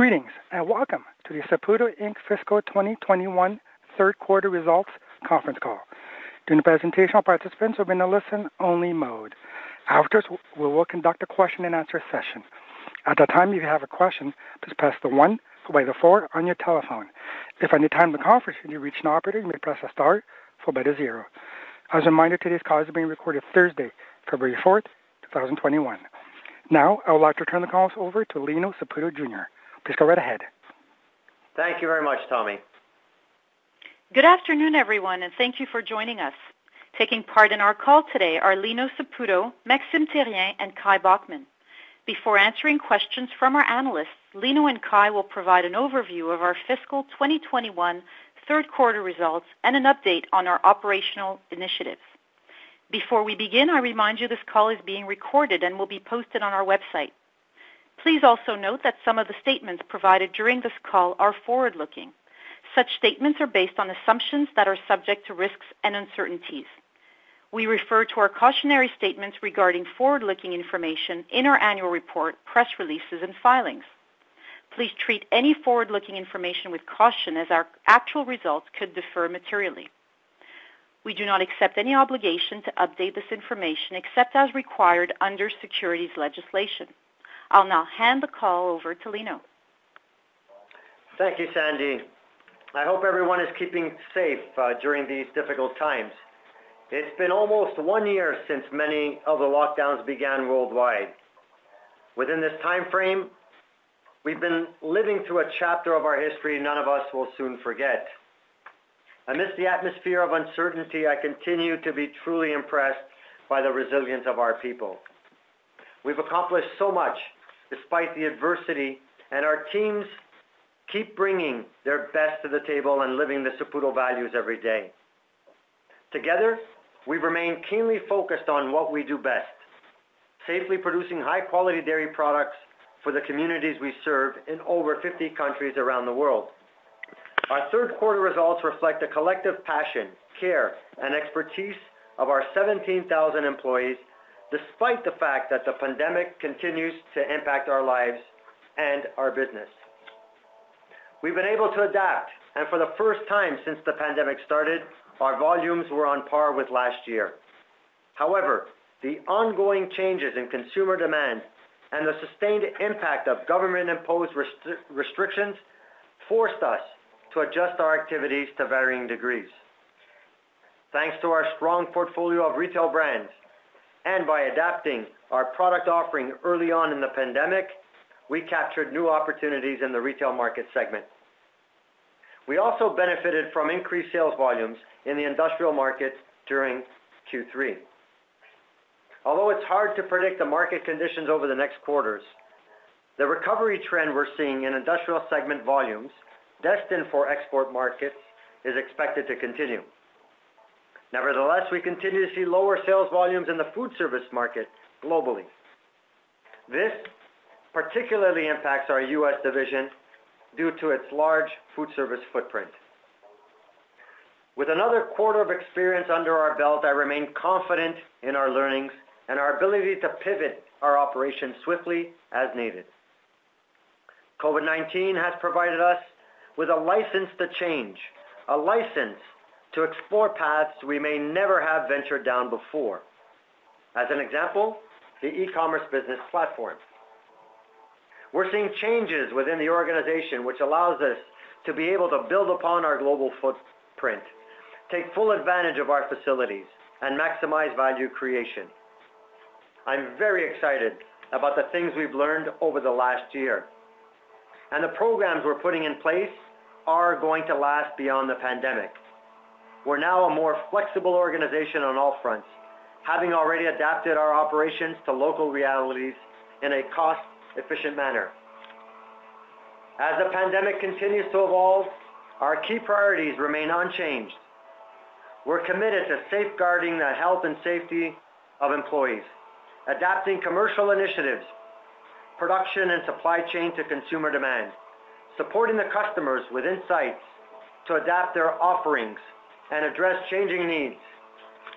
Greetings and welcome to the Saputo Inc. Fiscal 2021 third quarter results conference call. During the presentation, all participants will be in a listen-only mode. Afterwards, we will conduct a question and answer session. At that time, if you have a question, please press the one followed by the four on your telephone. If at any time in the conference you reach an operator, you may press a star followed by the zero. As a reminder, today's call is being recorded Thursday, February 4th, 2021. Now, I would like to turn the call over to Lino Saputo Jr. Please go right ahead. Thank you very much, Tommy. Good afternoon, everyone, and thank you for joining us. Taking part in our call today are Lino Saputo, Maxime Therrien, and Kai Bockmann. Before answering questions from our analysts, Lino and Kai will provide an overview of our fiscal 2021 third quarter results and an update on our operational initiatives. Before we begin, I remind you this call is being recorded and will be posted on our website. Please also note that some of the statements provided during this call are forward-looking. Such statements are based on assumptions that are subject to risks and uncertainties. We refer to our cautionary statements regarding forward-looking information in our annual report, press releases, and filings. Please treat any forward-looking information with caution as our actual results could differ materially. We do not accept any obligation to update this information except as required under securities legislation. I'll now hand the call over to Lino. Thank you, Sandy. I hope everyone is keeping safe uh, during these difficult times. It's been almost one year since many of the lockdowns began worldwide. Within this time frame, we've been living through a chapter of our history none of us will soon forget. Amidst the atmosphere of uncertainty, I continue to be truly impressed by the resilience of our people. We've accomplished so much despite the adversity, and our teams keep bringing their best to the table and living the Saputo values every day. Together, we remain keenly focused on what we do best, safely producing high-quality dairy products for the communities we serve in over 50 countries around the world. Our third quarter results reflect the collective passion, care, and expertise of our 17,000 employees despite the fact that the pandemic continues to impact our lives and our business. We've been able to adapt, and for the first time since the pandemic started, our volumes were on par with last year. However, the ongoing changes in consumer demand and the sustained impact of government-imposed restrictions forced us to adjust our activities to varying degrees. Thanks to our strong portfolio of retail brands, and by adapting our product offering early on in the pandemic, we captured new opportunities in the retail market segment. We also benefited from increased sales volumes in the industrial market during Q3. Although it's hard to predict the market conditions over the next quarters, the recovery trend we're seeing in industrial segment volumes destined for export markets is expected to continue. Nevertheless, we continue to see lower sales volumes in the food service market globally. This particularly impacts our U.S. division due to its large food service footprint. With another quarter of experience under our belt, I remain confident in our learnings and our ability to pivot our operations swiftly as needed. COVID-19 has provided us with a license to change, a license to explore paths we may never have ventured down before. As an example, the e-commerce business platform. We're seeing changes within the organization which allows us to be able to build upon our global footprint, take full advantage of our facilities, and maximize value creation. I'm very excited about the things we've learned over the last year. And the programs we're putting in place are going to last beyond the pandemic. We're now a more flexible organization on all fronts, having already adapted our operations to local realities in a cost-efficient manner. As the pandemic continues to evolve, our key priorities remain unchanged. We're committed to safeguarding the health and safety of employees, adapting commercial initiatives, production and supply chain to consumer demand, supporting the customers with insights to adapt their offerings and address changing needs,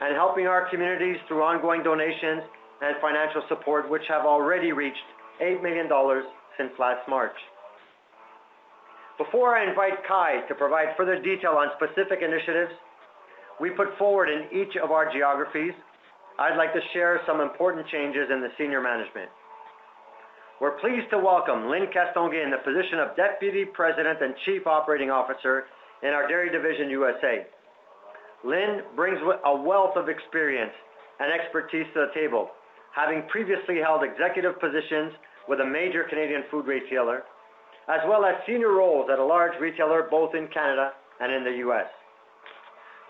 and helping our communities through ongoing donations and financial support, which have already reached 8 million dollars since last March. Before I invite Kai to provide further detail on specific initiatives we put forward in each of our geographies, I'd like to share some important changes in the senior management. We're pleased to welcome Lyne Castonguay in the position of Deputy President and Chief Operating Officer in our Dairy Division USA. Lyne brings a wealth of experience and expertise to the table, having previously held executive positions with a major Canadian food retailer, as well as senior roles at a large retailer both in Canada and in the U.S.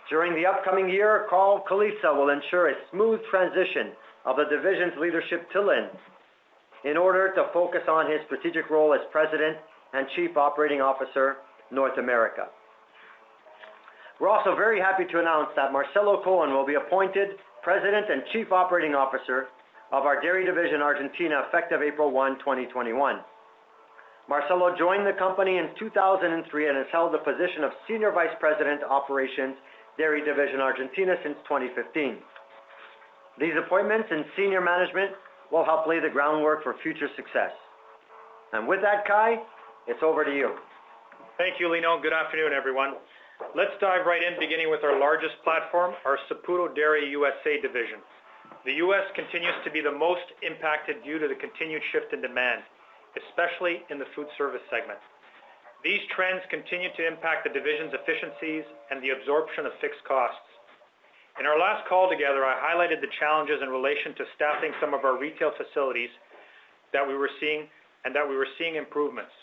During the upcoming year, Carl Colizza will ensure a smooth transition of the division's leadership to Lyne in order to focus on his strategic role as President and Chief Operating Officer, North America. We're also very happy to announce that Marcelo Cohen will be appointed President and Chief Operating Officer of our Dairy Division Argentina, effective April 1, 2021. Marcelo joined the company in 2003 and has held the position of Senior Vice President, Operations, Dairy Division Argentina since 2015. These appointments in senior management will help lay the groundwork for future success. And with that, Kai, it's over to you. Thank you, Lino. Good afternoon, everyone. Let's dive right in, beginning with our largest platform, our Saputo Dairy USA division. The U.S. continues to be the most impacted due to the continued shift in demand especially in the food service segment. These trends continue to impact the division's efficiencies and the absorption of fixed costs. In our last call together, I highlighted the challenges in relation to staffing some of our retail facilities that we were seeing and that we were seeing improvements.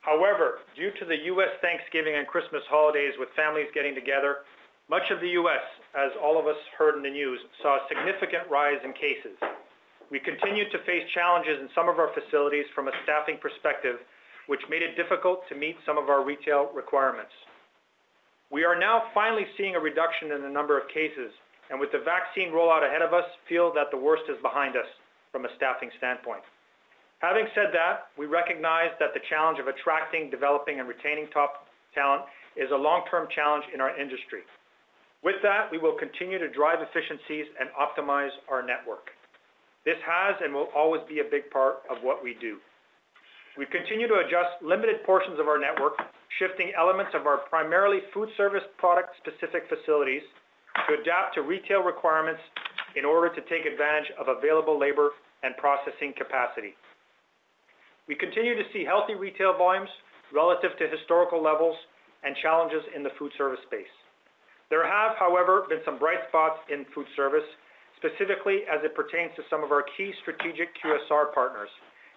However, due to the U.S. Thanksgiving and Christmas holidays with families getting together, much of the U.S., as all of us heard in the news, saw a significant rise in cases. We continued to face challenges in some of our facilities from a staffing perspective, which made it difficult to meet some of our retail requirements. We are now finally seeing a reduction in the number of cases, and with the vaccine rollout ahead of us, feel that the worst is behind us from a staffing standpoint. Having said that, we recognize that the challenge of attracting, developing, and retaining top talent is a long-term challenge in our industry. With that, we will continue to drive efficiencies and optimize our network. This has and will always be a big part of what we do. We continue to adjust limited portions of our network, shifting elements of our primarily food service product-specific facilities to adapt to retail requirements in order to take advantage of available labor and processing capacity. We continue to see healthy retail volumes relative to historical levels and challenges in the food service space. There have, however, been some bright spots in food service, specifically as it pertains to some of our key strategic QSR partners,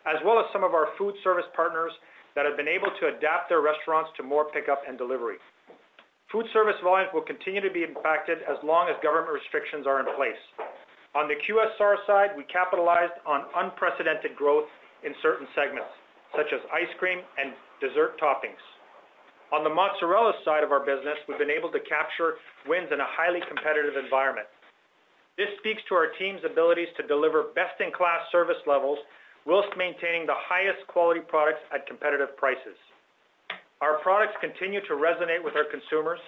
as well as some of our food service partners that have been able to adapt their restaurants to more pickup and delivery. Food service volumes will continue to be impacted as long as government restrictions are in place. On the QSR side, we capitalized on unprecedented growth in certain segments, such as ice cream and dessert toppings. On the mozzarella side of our business, we've been able to capture wins in a highly competitive environment. This speaks to our team's abilities to deliver best-in-class service levels whilst maintaining the highest quality products at competitive prices. Our products continue to resonate with our consumers.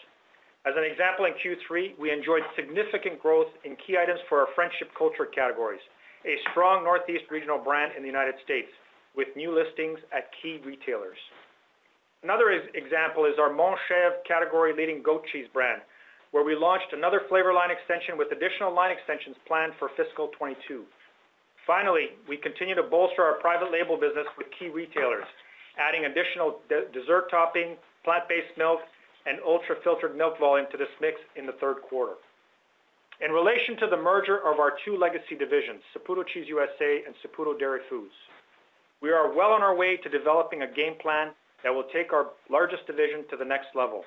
As an example, in Q3, we enjoyed significant growth in key items for our friendship culture categories, a strong Northeast regional brand in the United States, with new listings at key retailers. Another example is our Montchevre category-leading goat cheese brand, where we launched another flavor line extension with additional line extensions planned for fiscal 2022. Finally, we continue to bolster our private label business with key retailers, adding additional dessert topping, plant-based milk, and ultra-filtered milk volume to this mix in the third quarter. In relation to the merger of our two legacy divisions, Saputo Cheese USA and Saputo Dairy Foods, we are well on our way to developing a game plan that will take our largest division to the next level.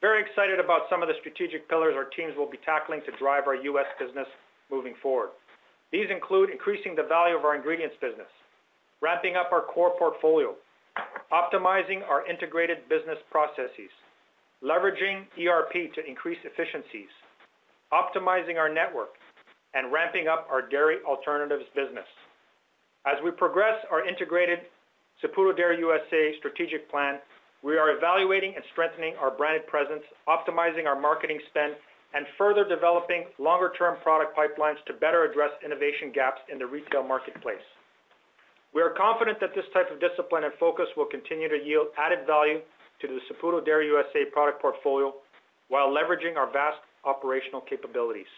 Very excited about some of the strategic pillars our teams will be tackling to drive our U.S. business moving forward. These include increasing the value of our ingredients business, ramping up our core portfolio, optimizing our integrated business processes, leveraging ERP to increase efficiencies, optimizing our network, and ramping up our dairy alternatives business. As we progress our integrated Saputo Dairy USA strategic plan, we are evaluating and strengthening our branded presence, optimizing our marketing spend, and further developing longer-term product pipelines to better address innovation gaps in the retail marketplace. We are confident that this type of discipline and focus will continue to yield added value to the Saputo Dairy USA product portfolio while leveraging our vast operational capabilities.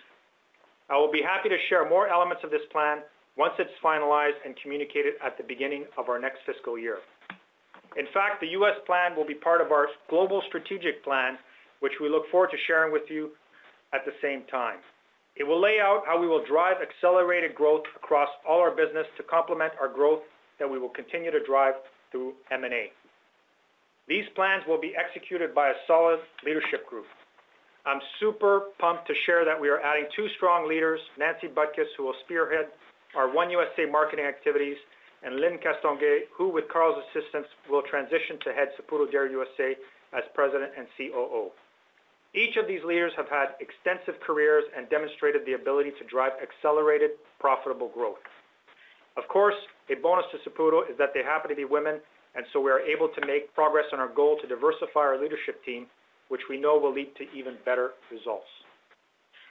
I will be happy to share more elements of this plan once it's finalized and communicated at the beginning of our next fiscal year. In fact, the U.S. plan will be part of our global strategic plan, which we look forward to sharing with you at the same time. It will lay out how we will drive accelerated growth across all our business to complement our growth that we will continue to drive through M&A. These plans will be executed by a solid leadership group. I'm super pumped to share that we are adding two strong leaders, Nancy Butkus, who will spearhead our One USA marketing activities, and Lyne Castonguay, who, with Carl's assistance, will transition to head Saputo Dairy USA as President and COO. Each of these leaders have had extensive careers and demonstrated the ability to drive accelerated, profitable growth. Of course, a bonus to Saputo is that they happen to be women, and so we are able to make progress on our goal to diversify our leadership team, which we know will lead to even better results.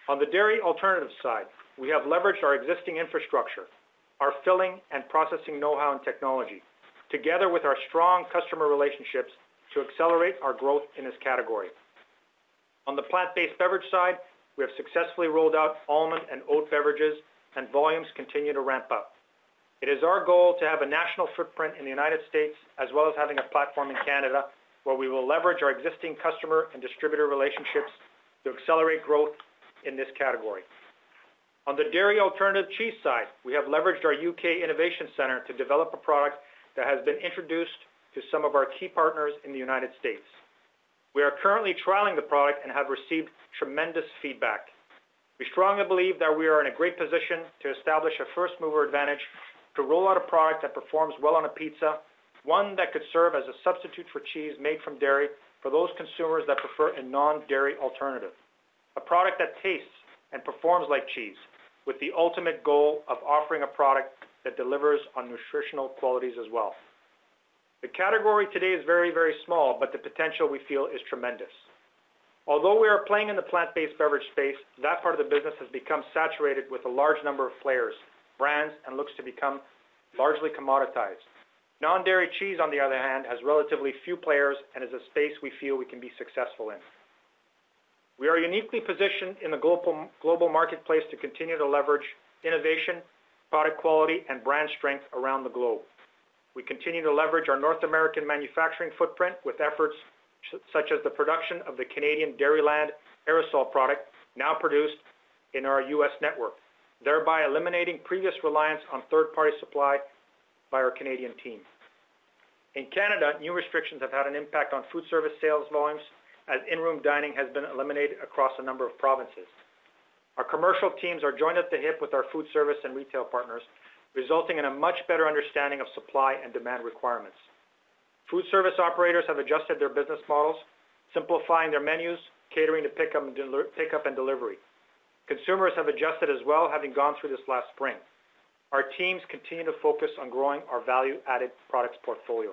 On the dairy alternative side, we have leveraged our existing infrastructure, our filling and processing know-how and technology, together with our strong customer relationships to accelerate our growth in this category. On the plant-based beverage side, we have successfully rolled out almond and oat beverages, and volumes continue to ramp up. It is our goal to have a national footprint in the United States, as well as having a platform in Canada, where we will leverage our existing customer and distributor relationships to accelerate growth in this category. On the dairy alternative cheese side, we have leveraged our UK Innovation Center to develop a product that has been introduced to some of our key partners in the United States. We are currently trialing the product and have received tremendous feedback. We strongly believe that we are in a great position to establish a first-mover advantage to roll out a product that performs well on a pizza, one that could serve as a substitute for cheese made from dairy for those consumers that prefer a non-dairy alternative. A product that tastes and performs like cheese, with the ultimate goal of offering a product that delivers on nutritional qualities as well. The category today is very, very small, but the potential we feel is tremendous. Although we are playing in the plant-based beverage space, that part of the business has become saturated with a large number of players, brands, and looks to become largely commoditized. Non-dairy cheese, on the other hand, has relatively few players and is a space we feel we can be successful in. We are uniquely positioned in the global marketplace to continue to leverage innovation, product quality, and brand strength around the globe. We continue to leverage our North American manufacturing footprint with efforts such as the production of the Canadian Dairyland aerosol product, now produced in our U.S. network, thereby eliminating previous reliance on third-party supply by our Canadian team. In Canada, new restrictions have had an impact on food service sales volumes, as in-room dining has been eliminated across a number of provinces. Our commercial teams are joined at the hip with our food service and retail partners, resulting in a much better understanding of supply and demand requirements. Food service operators have adjusted their business models, simplifying their menus, catering to pickup and delivery. Consumers have adjusted as well, having gone through this last spring. Our teams continue to focus on growing our value-added products portfolio.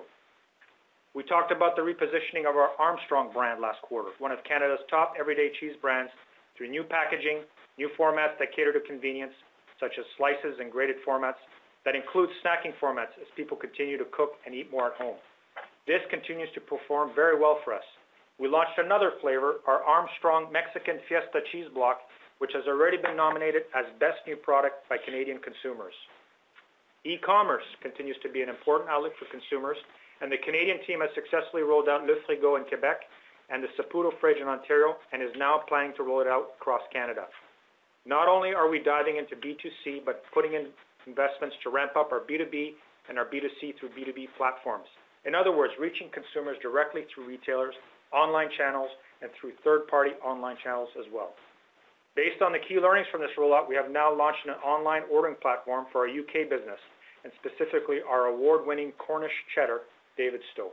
We talked about the repositioning of our Armstrong brand last quarter, one of Canada's top everyday cheese brands, through new packaging, new formats that cater to convenience, such as slices and grated formats that include snacking formats as people continue to cook and eat more at home. This continues to perform very well for us. We launched another flavor, our Armstrong Mexican Fiesta Cheese Block, which has already been nominated as Best New Product by Canadian consumers. E-commerce continues to be an important outlet for consumers, and the Canadian team has successfully rolled out Le Frigo in Quebec and the Saputo Fridge in Ontario, and is now planning to roll it out across Canada. Not only are we diving into B2C, but putting in investments to ramp up our B2B and our B2C through B2B platforms. In other words, reaching consumers directly through retailers, online channels, and through third-party online channels as well. Based on the key learnings from this rollout, we have now launched an online ordering platform for our UK business, and specifically our award-winning Cornish cheddar, Davidstow.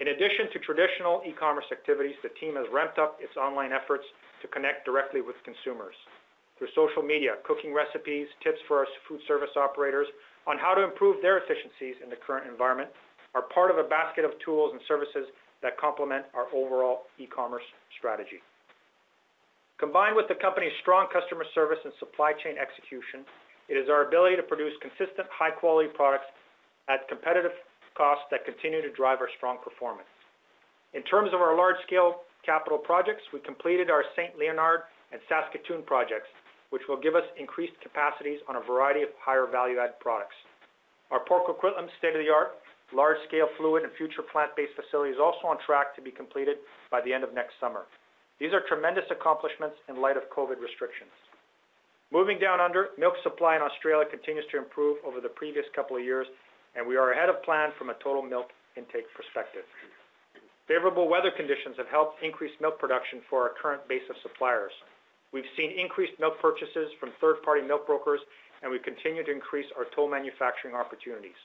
In addition to traditional e-commerce activities, the team has ramped up its online efforts to connect directly with consumers. Through social media, cooking recipes, tips for our food service operators on how to improve their efficiencies in the current environment are part of a basket of tools and services that complement our overall e-commerce strategy. Combined with the company's strong customer service and supply chain execution, it is our ability to produce consistent, high-quality products at competitive costs that continue to drive our strong performance. In terms of our large-scale capital projects, we completed our St. Leonard and Saskatoon projects, which will give us increased capacities on a variety of higher value-add products. Our Port Coquitlam state-of-the-art, large-scale fluid and future plant-based facility is also on track to be completed by the end of next summer. These are tremendous accomplishments in light of COVID restrictions. Moving down under, milk supply in Australia continues to improve over the previous couple of years, and we are ahead of plan from a total milk intake perspective. Favorable weather conditions have helped increase milk production for our current base of suppliers. We've seen increased milk purchases from third-party milk brokers, and we continue to increase our toll manufacturing opportunities.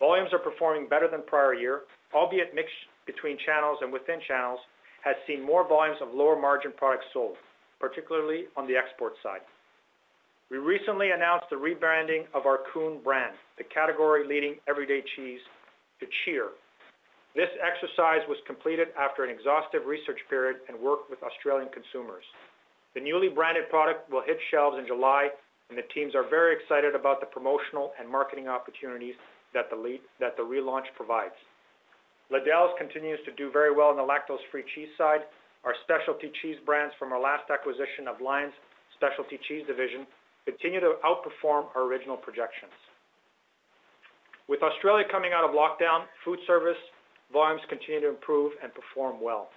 Volumes are performing better than prior year, albeit mix between channels and within channels has seen more volumes of lower margin products sold, particularly on the export side. We recently announced the rebranding of our Coon brand, the category-leading everyday cheese, to CHEER. This exercise was completed after an exhaustive research period and work with Australian consumers. The newly branded product will hit shelves in July, and the teams are very excited about the promotional and marketing opportunities that the relaunch provides. Liddells continues to do very well in the lactose-free cheese side. Our specialty cheese brands from our last acquisition of Lion's Specialty Cheese division continue to outperform our original projections. With Australia coming out of lockdown, food service volumes continue to improve and perform well.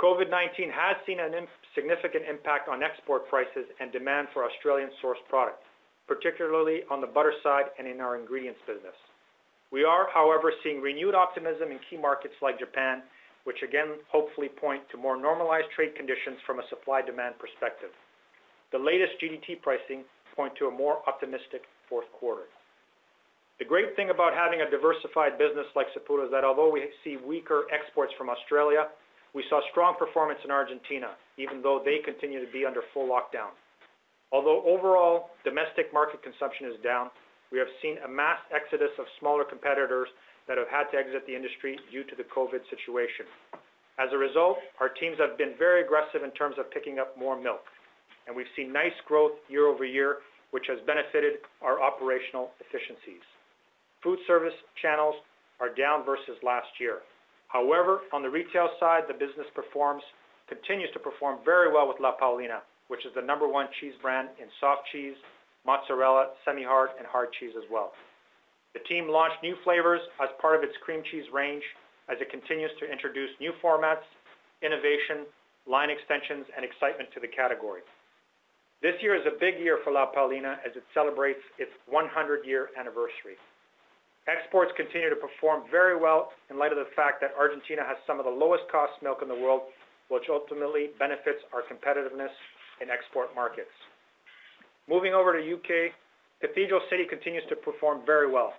COVID-19 has seen a significant impact on export prices and demand for Australian-sourced products, particularly on the butter side and in our ingredients business. We are, however, seeing renewed optimism in key markets like Japan, which again hopefully point to more normalized trade conditions from a supply-demand perspective. The latest GDT pricing point to a more optimistic fourth quarter. The great thing about having a diversified business like Saputo is that although we see weaker exports from Australia, we saw strong performance in Argentina, even though they continue to be under full lockdown. Although overall domestic market consumption is down, we have seen a mass exodus of smaller competitors that have had to exit the industry due to the COVID situation. As a result, our teams have been very aggressive in terms of picking up more milk, and we've seen nice growth year-over-year, which has benefited our operational efficiencies. Food service channels are down versus last year. However, on the retail side, the business performs, continues to perform very well with La Paulina, which is the number one cheese brand in soft cheese, mozzarella, semi-hard, and hard cheese as well. The team launched new flavors as part of its cream cheese range as it continues to introduce new formats, innovation, line extensions, and excitement to the category. This year is a big year for La Paulina as it celebrates its 100-year anniversary. Exports continue to perform very well in light of the fact that Argentina has some of the lowest cost milk in the world, which ultimately benefits our competitiveness in export markets. Moving over to U.K., Cathedral City continues to perform very well.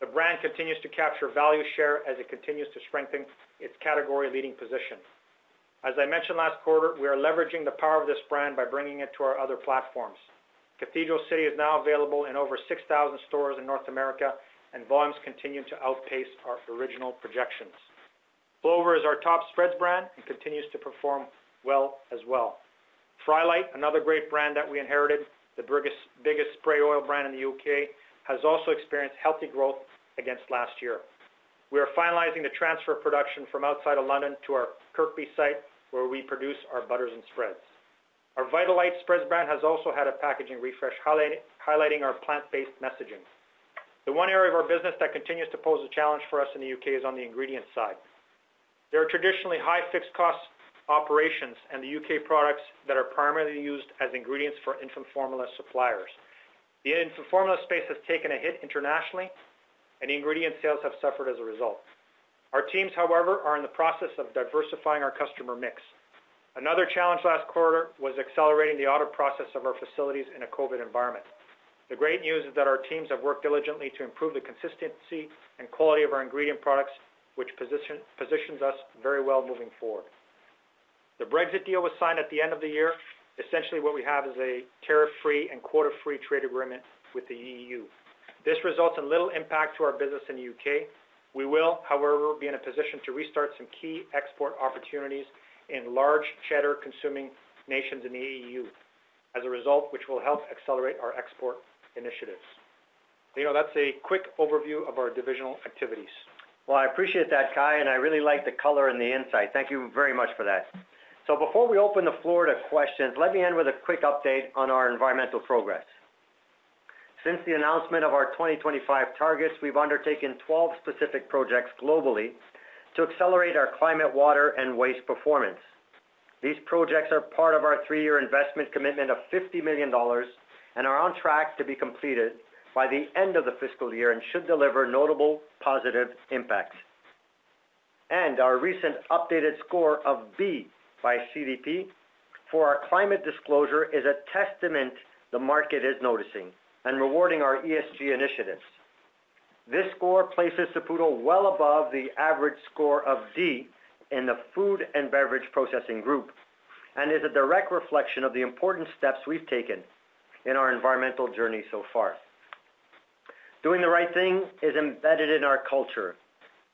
The brand continues to capture value share as it continues to strengthen its category-leading position. As I mentioned last quarter, we are leveraging the power of this brand by bringing it to our other platforms. Cathedral City is now available in over 6,000 stores in North America, and volumes continue to outpace our original projections. Clover is our top spreads brand and continues to perform well as well. Frylight, another great brand that we inherited, the biggest spray oil brand in the U.K., has also experienced healthy growth against last year. We are finalizing the transfer of production from outside of London to our Kirkby site, where we produce our butters and spreads. Our Vitalite spreads brand has also had a packaging refresh highlighting our plant-based messaging. The one area of our business that continues to pose a challenge for us in the U.K. is on the ingredient side. There are traditionally high fixed cost operations and the U.K. products that are primarily used as ingredients for infant formula suppliers. The infant formula space has taken a hit internationally, and ingredient sales have suffered as a result. Our teams, however, are in the process of diversifying our customer mix. Another challenge last quarter was accelerating the audit process of our facilities in a COVID environment. The great news is that our teams have worked diligently to improve the consistency and quality of our ingredient products, which positions us very well moving forward. The Brexit deal was signed at the end of the year. Essentially, what we have is a tariff-free and quota-free trade agreement with the EU. This results in little impact to our business in the U.K. We will, however, be in a position to restart some key export opportunities in large cheddar-consuming nations in the EU as a result, which will help accelerate our export initiatives. Lino, that's a quick overview of our divisional activities. Well, I appreciate that, Kai, and I really like the color and the insight. Thank you very much for that. So before we open the floor to questions, let me end with a quick update on our environmental progress. Since the announcement of our 2025 targets, we've undertaken 12 specific projects globally to accelerate our climate, water, and waste performance. These projects are part of our three-year investment commitment of 50 million dollars and are on track to be completed by the end of the fiscal year and should deliver notable positive impacts. And our recent updated score of B by CDP for our climate disclosure is a testament the market is noticing and rewarding our ESG initiatives. This score places Saputo well above the average score of D in the food and beverage processing group and is a direct reflection of the important steps we've taken in our environmental journey so far. Doing the right thing is embedded in our culture.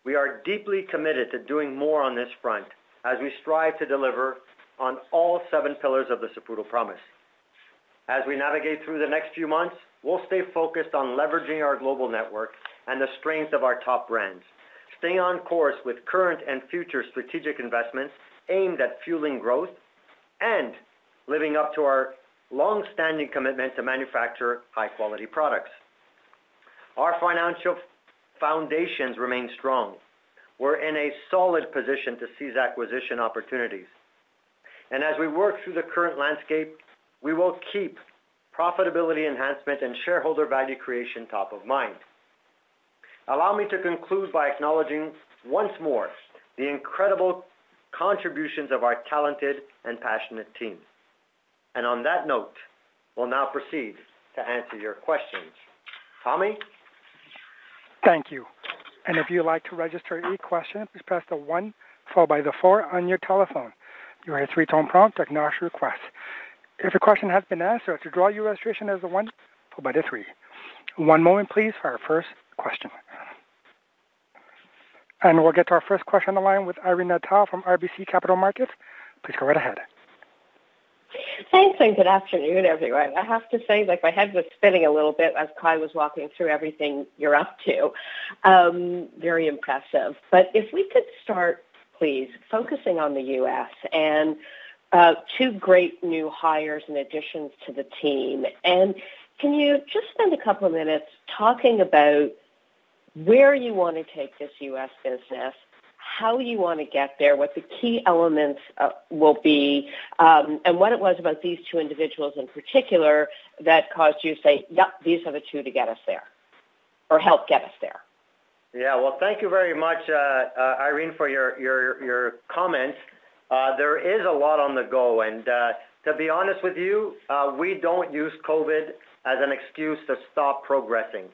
We are deeply committed to doing more on this front as we strive to deliver on all seven pillars of the Saputo Promise. As we navigate through the next few months, we'll stay focused on leveraging our global network and the strength of our top brands, staying on course with current and future strategic investments aimed at fueling growth and living up to our long-standing commitment to manufacture high-quality products. Our financial foundations remain strong. We're in a solid position to seize acquisition opportunities. And as we work through the current landscape, we will keep profitability enhancement and shareholder value creation top of mind. Allow me to conclude by acknowledging once more the incredible contributions of our talented and passionate team. And on that note, we'll now proceed to answer your questions. Tommy? Thank you. And if you'd like to register a question, please press the one followed by the four on your telephone. You will hear a three-tone prompt to acknowledge your request. If your question has been answered, to draw your registration as the one followed by the three. One moment, please, for our first question. And we'll get to our first question on the line with Irene Nattel from RBC Capital Markets. Please go right ahead. Thanks, and good afternoon, everyone. I have to say, like, my head was spinning a little bit as Kai was walking through everything you're up to. Um, very impressive. But if we could start, please, focusing on the U.S. and two great new hires and additions to the team. And can you just spend a couple of minutes talking about where you want to take this U.S. business, how you want to get there, what the key elements will be, um, and what it was about these two individuals in particular that caused you to say, "Yep, these are the two to get us there," or help get us there? Yeah. Well, thank you very much, uh, uh, Irene, for your, your your comments. Uh, there is a lot on the go, and uh, to be honest with you, uh, we don't use COVID as an excuse to stop progressing.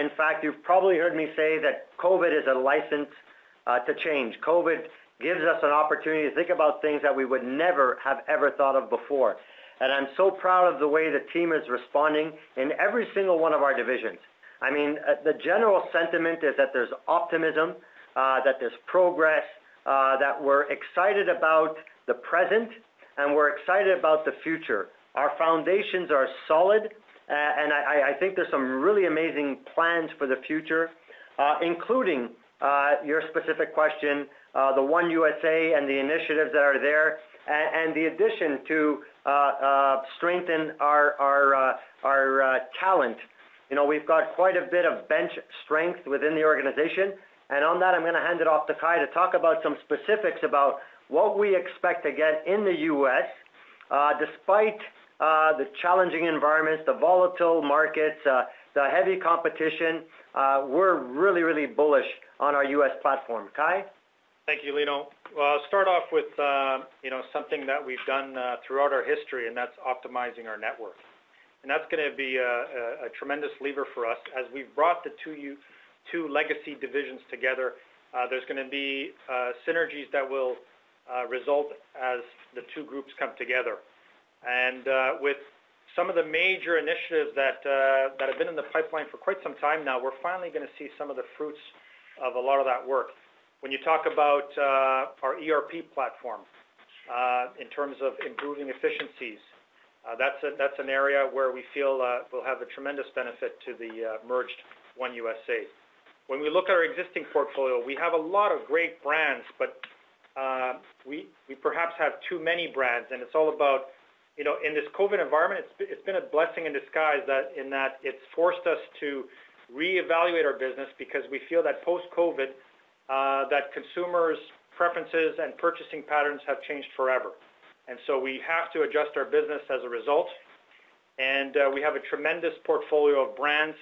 In fact, you've probably heard me say that COVID is a license to change. COVID gives us an opportunity to think about things that we would never have ever thought of before. And I'm so proud of the way the team is responding in every single one of our divisions. I mean, the general sentiment is that there's optimism, that there's progress, Uh, that we're excited about the present, and we're excited about the future. Our foundations are solid, uh, and I think there's some really amazing plans for the future, uh, including your specific question, the One USA and the initiatives that are there, and the addition to strengthen our talent. You know, we've got quite a bit of bench strength within the organization. And on that, I'm gonna hand it off to Kai to talk about some specifics about what we expect to get in the U.S., uh, despite uh, the challenging environments, the volatile markets, uh, the heavy competition, we're really, really bullish on our U.S. platform. Kai? Thank you, Lino. Well, I'll start off with, you know, something that we've done throughout our history, and that's optimizing our network. And that's gonna be a tremendous lever for us as we've brought the two legacy divisions together uh, There's going to be uh, synergies that will uh, result as the two groups come together. And with some of the major initiatives that have been in the pipeline for quite some time now, we're finally going to see some of the fruits of a lot of that work. When you talk about our ERP platform in terms of improving efficiencies, that's an area where we feel will have a tremendous benefit to the merged One USA. When we look at our existing portfolio, we have a lot of great brands, but uh, we perhaps have too many brands, and it's all about you know, in this COVID environment, it's been a blessing in disguise that, in that it's forced us to reevaluate our business because we feel that post-COVID, uh, that consumers' preferences and purchasing patterns have changed forever. And so we have to adjust our business as a result. And uh, we have a tremendous portfolio of brands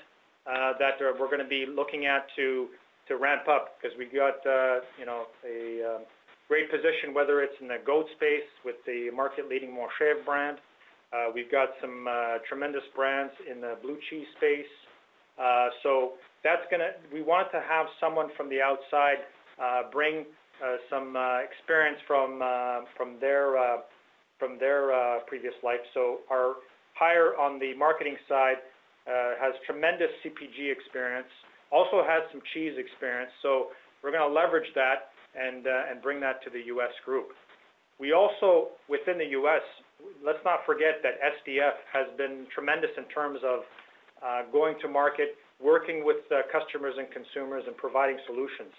Uh, that uh, we're going to be looking at to to ramp up because we've got uh you know a um, great position, whether it's in the goat space with the market-leading Montchevre brand. Uh, we've got some tremendous brands in the blue cheese space. So that's gonna we want to have someone from the outside bring some experience from uh from their uh from their uh previous life. So our hire on the marketing side Uh, has tremendous CPG experience, also has some cheese experience. So we're going to leverage that uh, and bring that to the U.S. group. We also, within the U.S., let's not forget that SDF has been tremendous in terms of uh, going to market, working with customers and consumers, and providing solutions.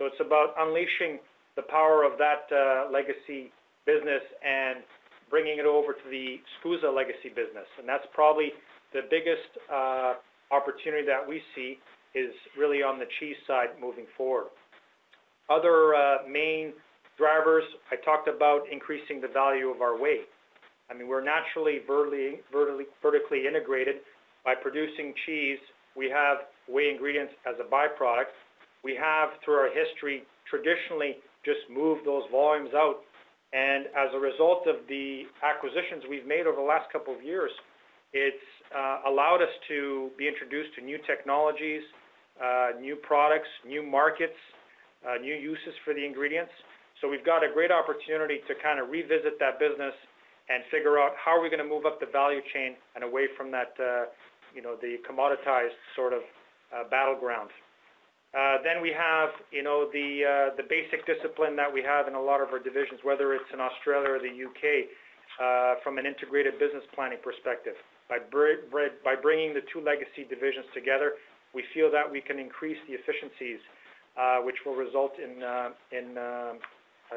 So it's about unleashing the power of that legacy business and bringing it over to the SCUSA legacy business. And that's probably the biggest uh, opportunity that we see is really on the cheese side moving forward. Other uh, main drivers, I talked about increasing the value of our whey. I mean, we're naturally vertically integrated. By producing cheese, we have whey ingredients as a byproduct. We have, through our history, traditionally just moved those volumes out. And as a result of the acquisitions we've made over the last couple of years, it's uh, allowed us to be introduced to new technologies, uh, new products, new markets, uh, new uses for the ingredients. So we've got a great opportunity to kind of revisit that business and figure out how are we going to move up the value chain and away from that, you know, the commoditized sort of battleground. Then we have you know, the basic discipline that we have in a lot of our divisions, whether it's in Australia or the U.K., from an integrated business planning perspective. By bringing the two legacy divisions together, we feel that we can increase the efficiencies, uh, which will result in uh, uh,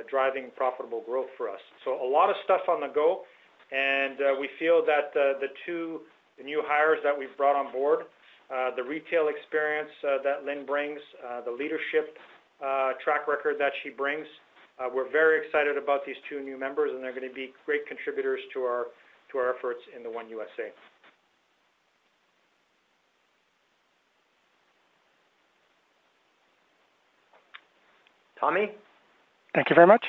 driving profitable growth for us. So a lot of stuff on the go, and we feel that the two new hires that we've brought on board, the retail experience that Lyne brings, the leadership track record that she brings, we're very excited about these two new members, and they're going to be great contributors to our efforts in the One USA. Tommy? Thank you very much.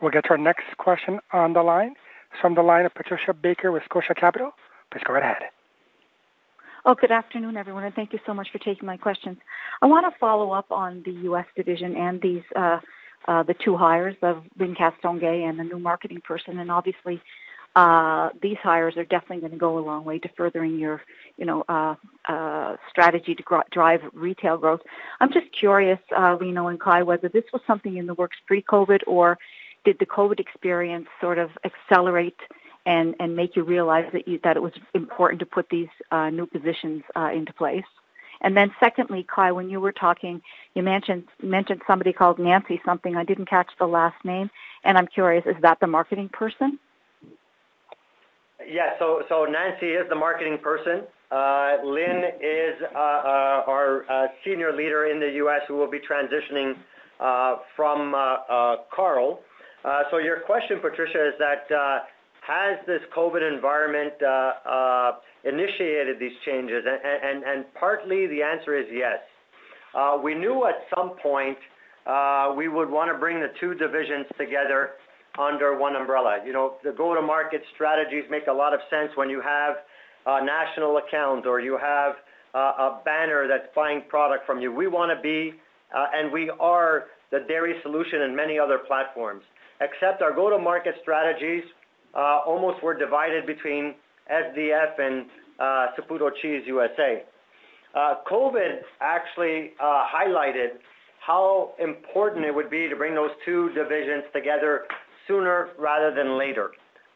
We'll get to our next question on the line. It's from the line of Patricia Baker with Scotia Capital. Please go right ahead. Oh, good afternoon, everyone, and thank you so much for taking my questions. I want to follow up on the U.S. division and these uh, uh, the two hires of Lyne Castonguay and the new marketing person. And obviously, Uh, these hires are definitely going to go a long way to furthering your you know, uh, uh, strategy to drive retail growth. I'm just curious, Lino and Kai, whether this was something in the works pre-COVID, or did the COVID experience sort of accelerate and and make you realize that you, that it was important to put these new positions into place? And then secondly, Kai, when you were talking, you mentioned mentioned somebody called Nancy something. I didn't catch the last name, and I'm curious, is that the marketing person? Yeah. So Nancy is the marketing person. Uh, Lyne is uh, uh, our senior leader in the U.S. who will be transitioning from Carl. So your question, Patricia, is that has this COVID environment initiated these changes? And partly the answer is yes. We knew at some point we would want to bring the two divisions together under one umbrella. You know, the go-to-market strategies make a lot of sense when you have a national account or you have uh, a banner that's buying product from you. We want to be uh, and we are the dairy solution in many other platforms. Except our go-to-market strategies uh, almost were divided between SDF and Saputo Cheese USA. COVID actually highlighted how important it would be to bring those two divisions together sooner rather than later.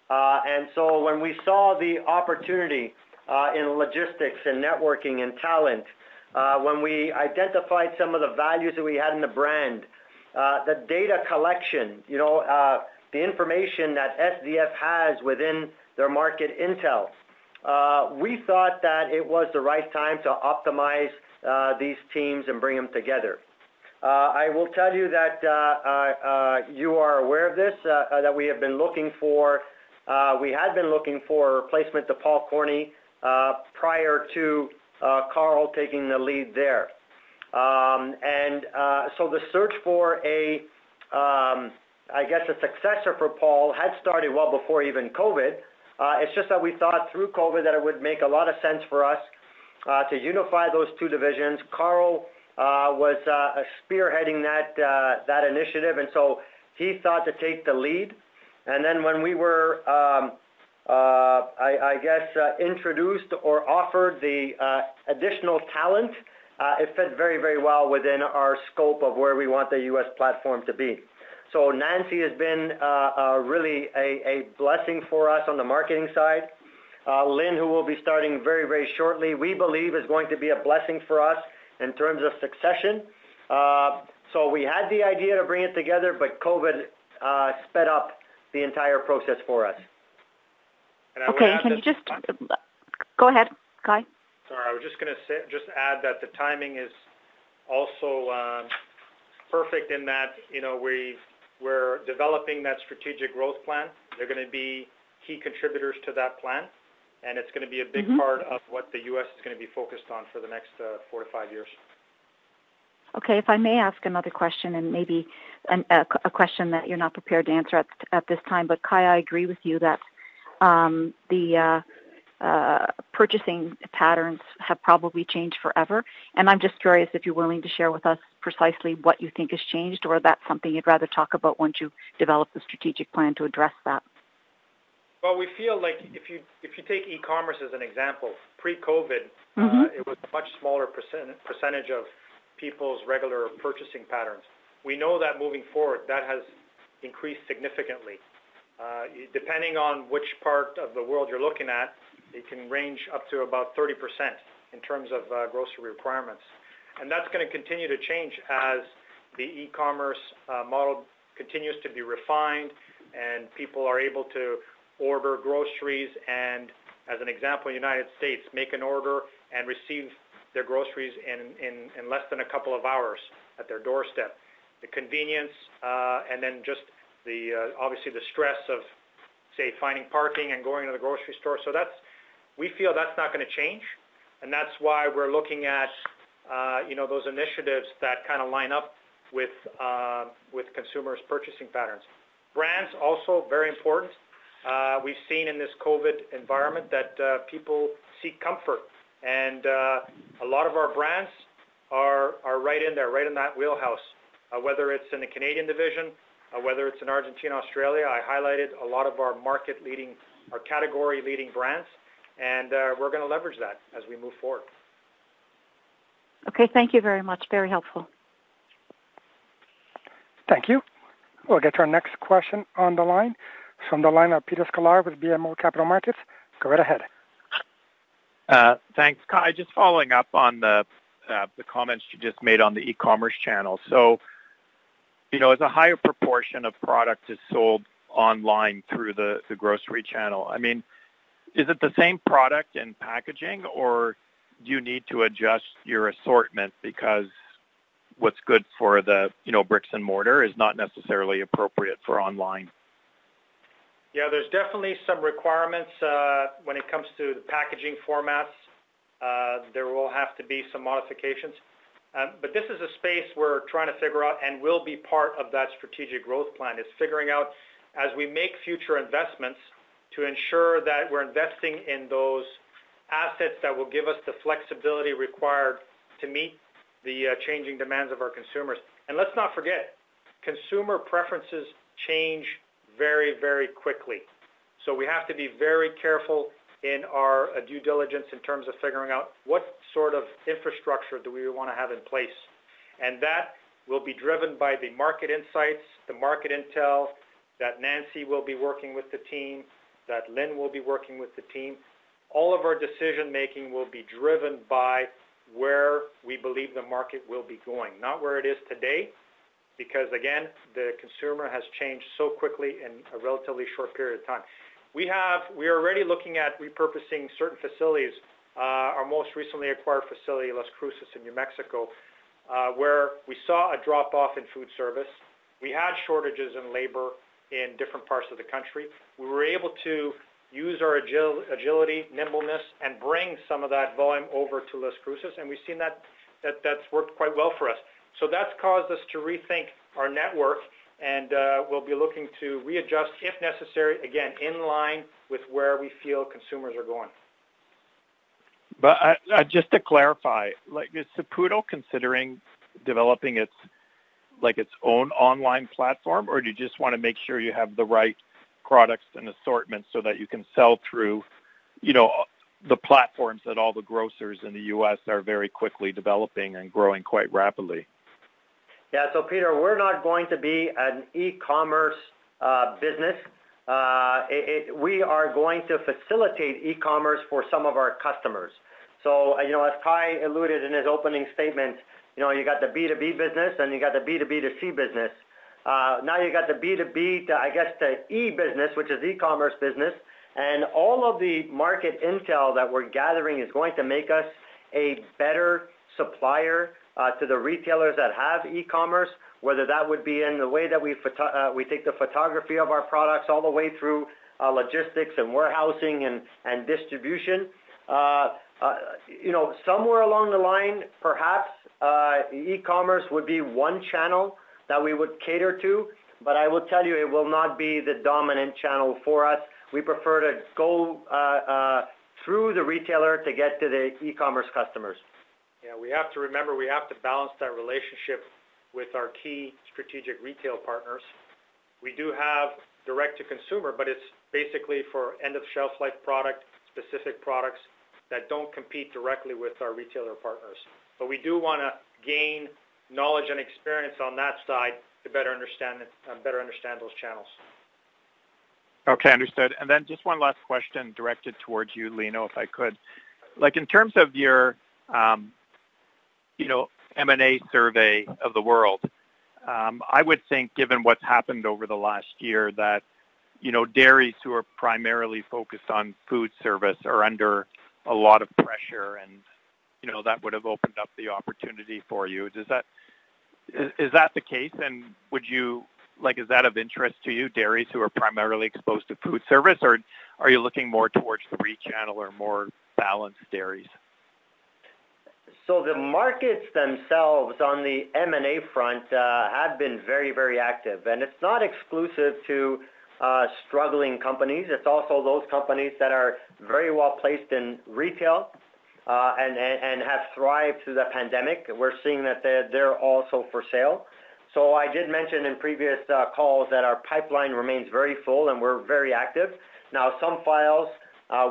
Uh, and so when we saw the opportunity uh, in logistics and networking and talent, uh, when we identified some of the values that we had in the brand, the data collection, you know, the information that SDF has within their market intel, we thought that it was the right time to optimize these teams and bring them together. Uh, I will tell you that uh, uh, you are aware of this, that we have been looking for, we had been looking for a replacement to Paul Corney prior to Carl taking the lead there. Um, and so the search for a, um, I guess, a successor for Paul had started well before even COVID. It's just that we thought through COVID that it would make a lot of sense for us to unify those two divisions. Carl Uh, was uh, spearheading uh, that initiative, and so he thought to take the lead. And then when we were, um, I guess, introduced or offered the additional talent, it fit very, very well within our scope of where we want the U.S. platform to be. So Nancy has been really a blessing for us on the marketing side. Lyne, who will be starting very, very shortly, we believe is going to be a blessing for us in terms of succession. Uh, so we had the idea to bring it together, but COVID uh, sped up the entire process for us. Okay. Can you just go ahead, Kai. Sorry. I was just gonna say just add that the timing is also um, perfect in that, you know, we're developing that strategic growth plan. They're gonna be key contributors to that plan, and it's gonna be a big mm-hmm. part of what the U.S. is gonna be focused on for the next uh, four to five years. Okay. If I may ask another question and maybe a question that you're not prepared to answer at this time. But Kai, I agree with you that um, the uh, uh, purchasing patterns have probably changed forever. And I'm just curious if you're willing to share with us precisely what you think has changed, or that's something you'd rather talk about once you develop the strategic plan to address that. Well, we feel like if you if you take e-commerce as an example, pre-COVID. Uh, mm-hmm. It was a much smaller percent, percentage of people's regular purchasing patterns. We know that moving forward, that has increased significantly. Uh, depending on which part of the world you're looking at, it can range up to about 30% in terms of uh, grocery requirements. And that's gonna continue to change as the e-commerce model continues to be refined and people are able to order groceries and, as an example, in the United States, make an order and receive their groceries in in less than a couple of hours at their doorstep. The convenience uh, and then just the uh, obviously the stress of, say, finding parking and going to the grocery store. So that's we feel that's not gonna change, and that's why we're looking at, uh, you know, those initiatives that kind of line up with with consumers' purchasing patterns. Brands also very important. Uh, we've seen in this COVID environment that uh, people seek comfort. And uh, a lot of our brands are are right in there, right in that wheelhouse. Uh, whether it's in the Canadian division, whether it's in Argentina, Australia, I highlighted a lot of our market-leading, our category-leading brands, and we're gonna leverage that as we move forward. Okay. Thank you very much. Very helpful. Thank you. We'll get to our next question on the line. From the line of Peter Sklar with BMO Capital Markets. Go right ahead. Uh, thanks. Kai, just following up on the uh, the comments you just made on the e-commerce channel. So, you know, as a higher proportion of product is sold online through the grocery channel, I mean, is it the same product and packaging, or do you need to adjust your assortment because what's good for the, you know, bricks and mortar is not necessarily appropriate for online? Yeah, there's definitely some requirements uh, when it comes to the packaging formats. Uh, there will have to be some modifications. Uh, but this is a space we're trying to figure out and will be part of that strategic growth plan, is figuring out as we make future investments to ensure that we're investing in those assets that will give us the flexibility required to meet the changing demands of our consumers. And let's not forget, consumer preferences change very, very quickly. So we have to be very careful in our uh, due diligence in terms of figuring out what sort of infrastructure do we want to have in place. And that will be driven by the market insights, the market intel, that Nancy will be working with the team, that Lyne will be working with the team. All of our decision-making will be driven by where we believe the market will be going, not where it is today, because again, the consumer has changed so quickly in a relatively short period of time. We are already looking at repurposing certain facilities. Uh, our most recently acquired facility, Las Cruces in New Mexico, uh, where we saw a drop-off in food service. We had shortages in labor in different parts of the country. We were able to use our agility, nimbleness, and bring some of that volume over to Las Cruces, and we've seen that that's worked quite well for us. So that's caused us to rethink our network, and uh, we'll be looking to readjust, if necessary, again, in line with where we feel consumers are going. But just to clarify, like is Saputo considering developing its own online platform, or do you just want to make sure you have the right products and assortment so that you can sell through you know, the platforms that all the grocers in the U.S. are very quickly developing and growing quite rapidly? Yeah. So Peter, we're not going to be an e-commerce uh, business. Uh, we are going to facilitate e-commerce for some of our customers. So uh, you know, as Kai alluded in his opening statement, you know, you got the B2B business, and you got the B2B2C business. Now you got the B2B, I guess, to E business, which is e-commerce business. And all of the market intel that we're gathering is going to make us a better supplier Uh, to the retailers that have e-commerce, whether that would be in the way that we uh, take the photography of our products all the way through uh, logistics and warehousing and distribution. You know, somewhere along the line, perhaps e-commerce would be one channel that we would cater to, but I will tell you, it will not be the dominant channel for us. We prefer to go through the retailer to get to the e-commerce customers. We have to remember we have to balance that relationship with our key strategic retail partners. We do have direct-to-consumer, but it's basically for end-of-shelf life product, specific products that don't compete directly with our retailer partners. But we do want to gain knowledge and experience on that side to better understand uh, those channels. Okay. Understood. And then just one last question directed towards you, Lino, if I could. Like in terms of your um, M&A survey of the world, um, I would think, given what's happened over the last year, that you know dairies who are primarily focused on food service are under a lot of pressure, and you know that would have opened up the opportunity for you. Does Is that the case? And would you like is that of interest to you, dairies who are primarily exposed to food service, or are you looking more towards the retail or more balanced dairies? So the markets themselves on the M&A front uh, have been very, very active. And it's not exclusive to uh, struggling companies. It's also those companies that are very well placed in retail uh, and have thrived through the pandemic. We're seeing that they're also for sale. So I did mention in previous calls that our pipeline remains very full, and we're very active. Now, some files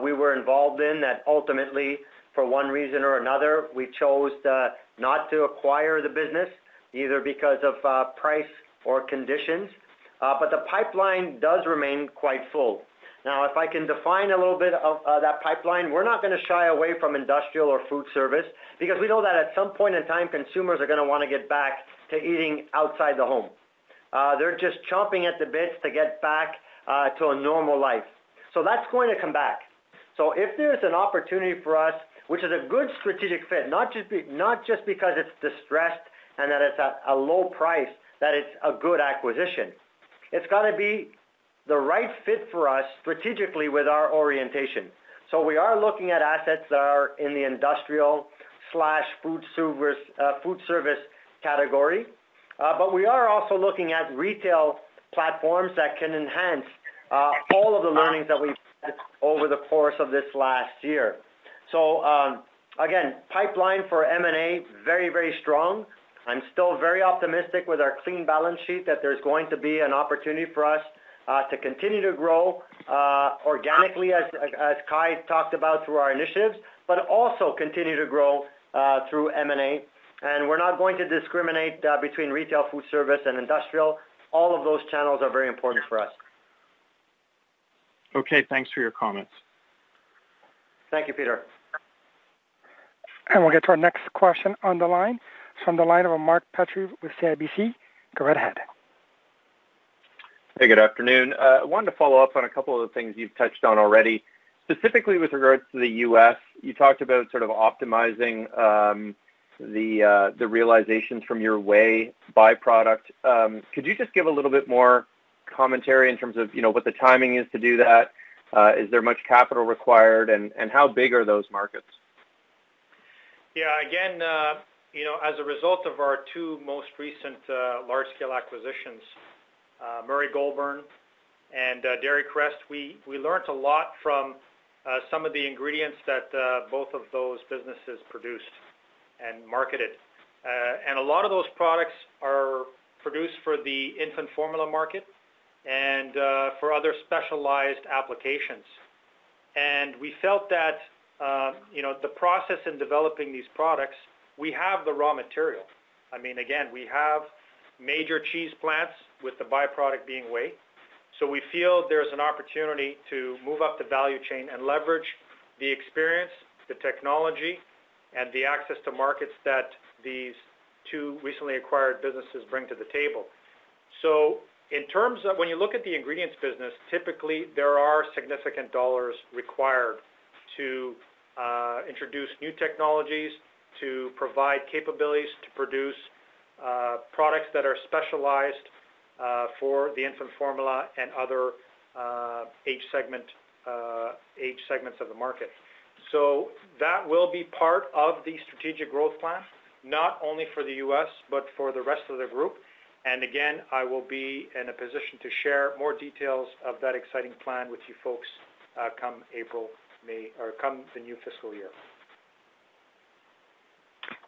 we were involved in that ultimately, for one reason or another, we chose uh, not to acquire the business, either because of uh, price or conditions. Uh, but the pipeline does remain quite full. Now, if I can define a little bit of that pipeline, we're not going to shy away from industrial or food service because we know that at some point in time, consumers are going to want to get back to eating outside the home. They're just chomping at the bits to get back to a normal life. So that's going to come back. So if there's an opportunity for us, which is a good strategic fit, not just not just because it's distressed and that it's at a low price, that it's a good acquisition, it's got to be the right fit for us strategically with our orientation. So we are looking at assets that are in the industrial slash food service uh, category, uh, but we are also looking at retail platforms that can enhance uh, all of the learnings that we've had over the course of this last year. So um, again, pipeline for M&A, very, very strong. I'm still very optimistic with our clean balance sheet that there's going to be an opportunity for us uh, to continue to grow uh, organically, as Kai talked about through our initiatives, but also continue to grow uh, through M&A. And we're not going to discriminate between retail, food service, and industrial. All of those channels are very important for us. Okay, thanks for your comments. Thank you, Peter. And we'll get to our next question on the line. From the line of Mark Petrie with CIBC. Go right ahead. Hey, good afternoon. Uh, I wanted to follow up on a couple of the things you've touched on already. Specifically with regards to the U.S., you talked about sort of optimizing um, uh, the realizations from your whey byproduct. Um, could you just give a little bit more commentary in terms of, you know, what the timing is to do that? Uh, is there much capital required, and how big are those markets? Yeah, again, uh, you know, as a result of our two most recent uh, large-scale acquisitions, uh, Murray Goulburn and Dairy Crest, we learned a lot from some of the ingredients that both of those businesses produced and marketed. And a lot of those products are produced for the infant formula market and for other specialized applications. And we felt that, Um, you know, the process in developing these products, we have the raw material. I mean, again, we have major cheese plants with the byproduct being whey. So we feel there's an opportunity to move up the value chain and leverage the experience, the technology, and the access to markets that these two recently acquired businesses bring to the table. So in terms of when you look at the ingredients business, typically there are significant dollars required to uh, introduce new technologies, to provide capabilities to produce uh, products that are specialized uh, for the infant formula and other age segments of the market. So that will be part of the strategic growth plan, not only for the U.S., but for the rest of the group. And again, I will be in a position to share more details of that exciting plan with you folks come April, May, or come the new fiscal year.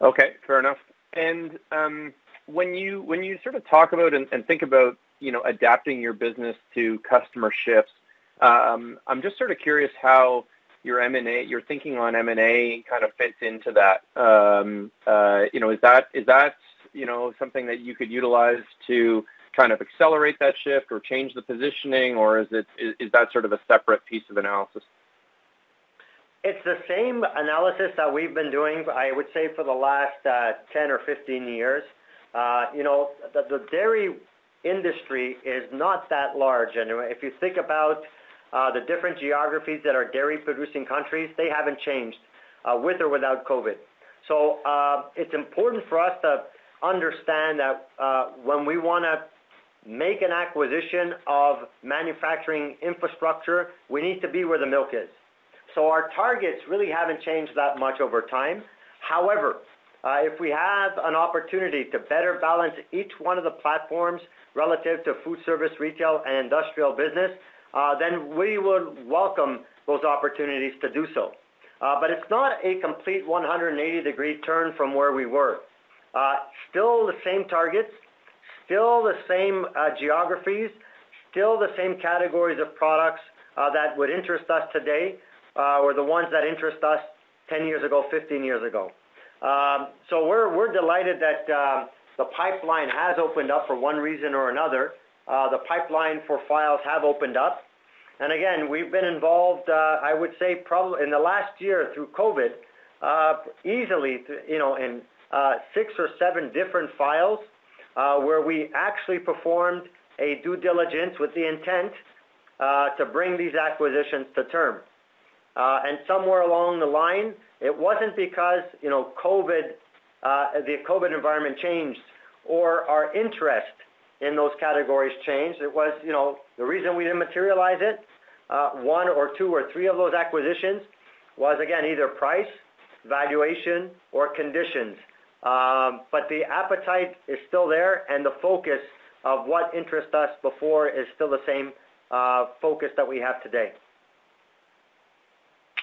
Okay, fair enough. And um, when you when you sort of talk about and and think about, you know, adapting your business to customer shifts, um, I'm just sort of curious how your M&A, your thinking on M&A kind of fits into that. Um, uh, You know, is that is that you know something that you could utilize to kind of accelerate that shift or change the positioning, or is it is that sort of a separate piece of analysis? It's the same analysis that we've been doing, I would say, for the last uh, 10 or 15 years. Uh, you know, the dairy industry is not that large. And if you think about uh, the different geographies that are dairy-producing countries, they haven't changed with or without COVID. So, it's important for us to understand that when we wanna make an acquisition of manufacturing infrastructure, we need to be where the milk is. So our targets really haven't changed that much over time. However, uh, if we have an opportunity to better balance each one of the platforms relative to food service, retail, and industrial business, uh, then we would welcome those opportunities to do so. Uh, but it's not a complete 180-degree turn from where we were. Still the same targets, still the same geographies, still the same categories of products that would interest us today Uh, were the ones that interest us 10 years ago, 15 years ago. Um, so we're delighted that um, the pipeline has opened up for one reason or another. Uh, the pipeline for files have opened up. And again, we've been involved, uh, I would say probably in the last year through COVID, easily, you know, in six or seven different files, where we actually performed a due diligence with the intent to bring these acquisitions to term. Uh, and somewhere along the line, it wasn't because, you know, COVID, uh, the COVID environment changed or our interest in those categories changed. It was, you know, the reason we didn't materialize it, uh, one or two or three of those acquisitions was, again, either price, valuation, or conditions. Um but the appetite is still there, and the focus of what interests us before is still the same focus that we have today.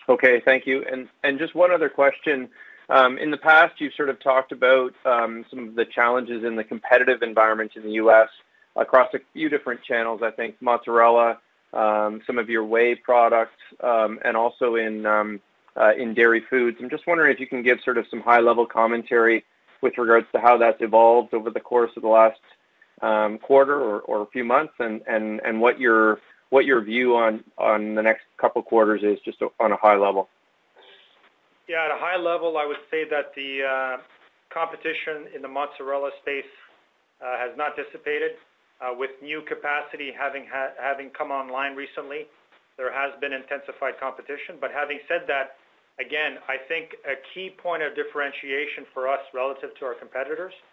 Okay, thank you. And just one other question. Um, in the past, you've sort of talked about um, some of the challenges in the competitive environment in the U.S. across a few different channels, I think mozzarella, um, some of your whey products, and also in uh, in dairy foods. I'm just wondering if you can give sort of some high-level commentary with regards to how that's evolved over the course of the last quarter or a few months, and what your view on the next couple quarters is, just on a high level. Yeah, at a high level, I would say that the uh, competition in the mozzarella space uh, has not dissipated. Uh, with new capacity having ha having come online recently, there has been intensified competition. But having said that, again, I think a key point of differentiation for us relative to our competitors is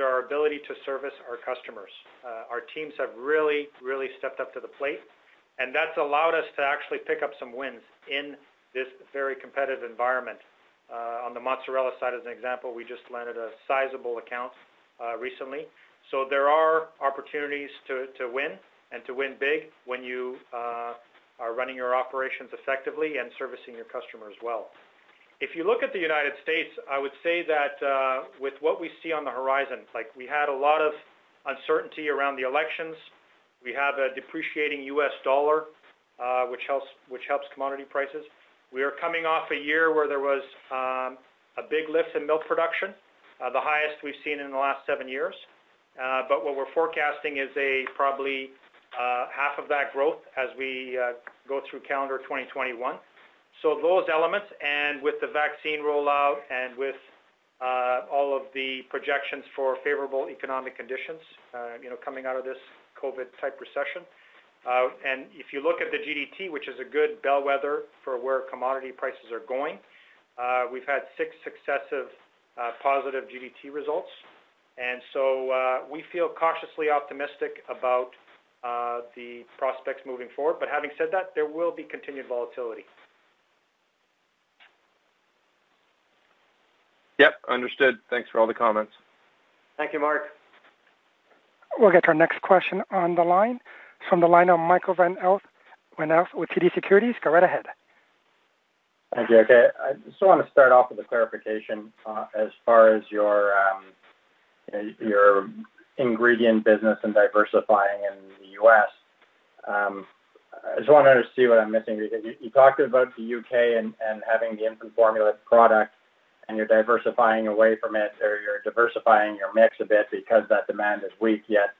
our ability to service our customers. Our teams have really, really stepped up to the plate, and that's allowed us to actually pick up some wins in this very competitive environment. Uh, on the mozzarella side, as an example, we just landed a sizable account uh, recently. So there are opportunities to, win and to win big when you uh, are running your operations effectively and servicing your customers well. If you look at the United States, I would say that uh, with what we see on the horizon, like we had a lot of uncertainty around the elections. We have a depreciating U.S. dollar, uh, which helps which helps commodity prices. We are coming off a year where there was um, a big lift in milk production, uh, the highest we've seen in the last seven years. Uh, but what we're forecasting is a probably uh, half of that growth as we go through calendar 2021. So those elements, and with the vaccine rollout and with all of the projections for favorable economic conditions, you know, coming out of this COVID-type recession, uh, and if you look at the GDT, which is a good bellwether for where commodity prices are going, uh, we've had six successive uh, positive GDT results. And so we feel cautiously optimistic about the prospects moving forward. But having said that, there will be continued volatility. Yep, understood. Thanks for all the comments. Thank you, Mark. We'll get to our next question on the line from the line of Michael Van Aelst with TD Securities. Go right ahead. Thank you. Okay. I just want to start off with a clarification uh, as far as your um, your ingredient business and diversifying in the U.S. Um, I just wanted to see what I'm missing because you talked about the U.K. and having the infant formula product, and you're diversifying away from it, or you're diversifying your mix a bit because that demand is weak, yet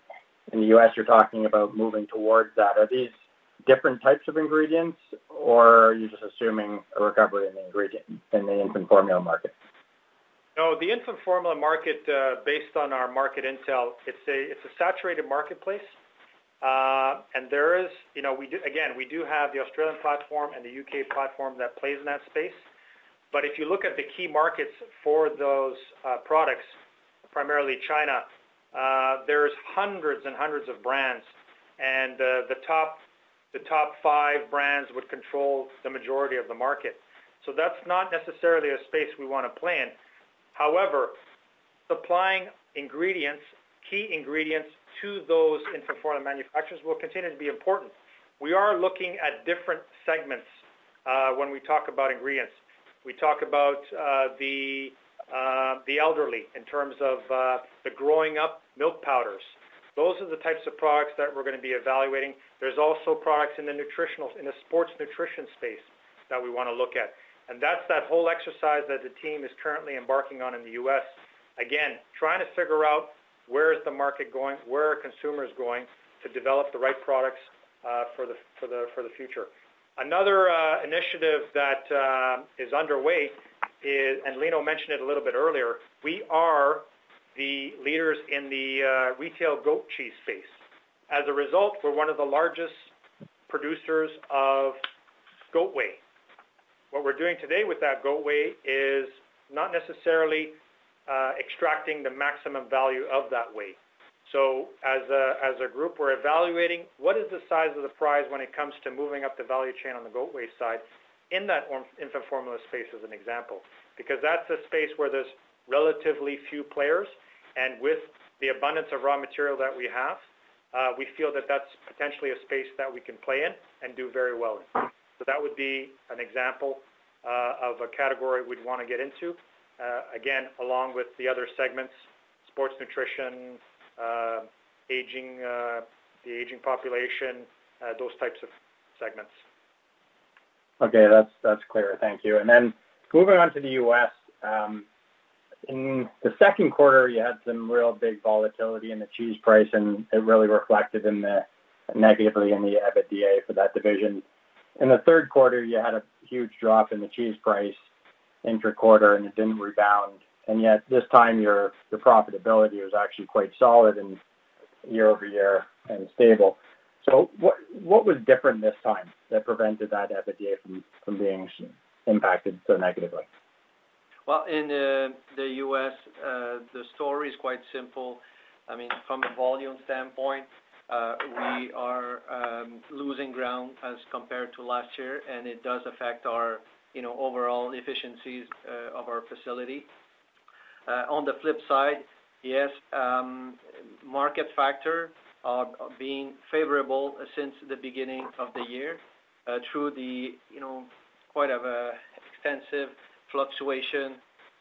in the U.S., you're talking about moving towards that. Are these different types of ingredients, or are you just assuming a recovery in the ingredient in the infant formula market? No, the infant formula market, uh, based on our market intel, it's a it's a saturated marketplace. Uh, and there is, you know, we do again, we do have the Australian platform and the UK platform that plays in that space. But if you look at the key markets for those uh, products, primarily China, uh, there's hundreds and hundreds of brands, and uh, the top the top five brands would control the majority of the market. So that's not necessarily a space we want to play in. However, supplying ingredients, key ingredients to those infant formula manufacturers will continue to be important. We are looking at different segments when we talk about ingredients. We talk about uh, the uh, the elderly in terms of uh, the growing up milk powders. Those are the types of products that we're going to be evaluating. There's also products in the nutritional, in the sports nutrition space that we want to look at. And that's that whole exercise that the team is currently embarking on in the U.S. Again, trying to figure out where is the market going, where are consumers going to develop the right products for the future. Another uh, initiative that is uh, underway is, and Lino mentioned it a little bit earlier, we are the leaders in the uh, retail goat cheese space. As a result, we're one of the largest producers of goat whey. What we're doing today with that goat whey is not necessarily extracting the maximum value of that whey. So as a, as a group, we're evaluating what is the size of the prize when it comes to moving up the value chain on the goat whey side in that infant formula space as an example, because that's a space where there's relatively few players, and with the abundance of raw material that we have, uh, we feel that that's potentially a space that we can play in and do very well in. So that would be an example of a category we'd want to get into. Again, along with the other segments, sports nutrition, Um, aging, uh, the aging population, uh, those types of segments. Okay, that's that's clear. Thank you. And then moving on to the U.S. Um, in the second quarter, you had some real big volatility in the cheese price, and it really reflected in the negatively in the EBITDA for that division. In the third quarter, you had a huge drop in the cheese price intra-quarter, and it didn't rebound. And yet this time, your profitability was actually quite solid and year-over-year and stable. So what what was different this time that prevented that EBITDA from being impacted so negatively? Well, in the U.S., uh, the story is quite simple. I mean, from a volume standpoint, uh, we are um, losing ground as compared to last year, and it does affect our, you know, overall efficiencies uh, of our facility. On the flip side, yes, um, market factor are being favorable since the beginning of the year, through the, you know, quite of a extensive fluctuation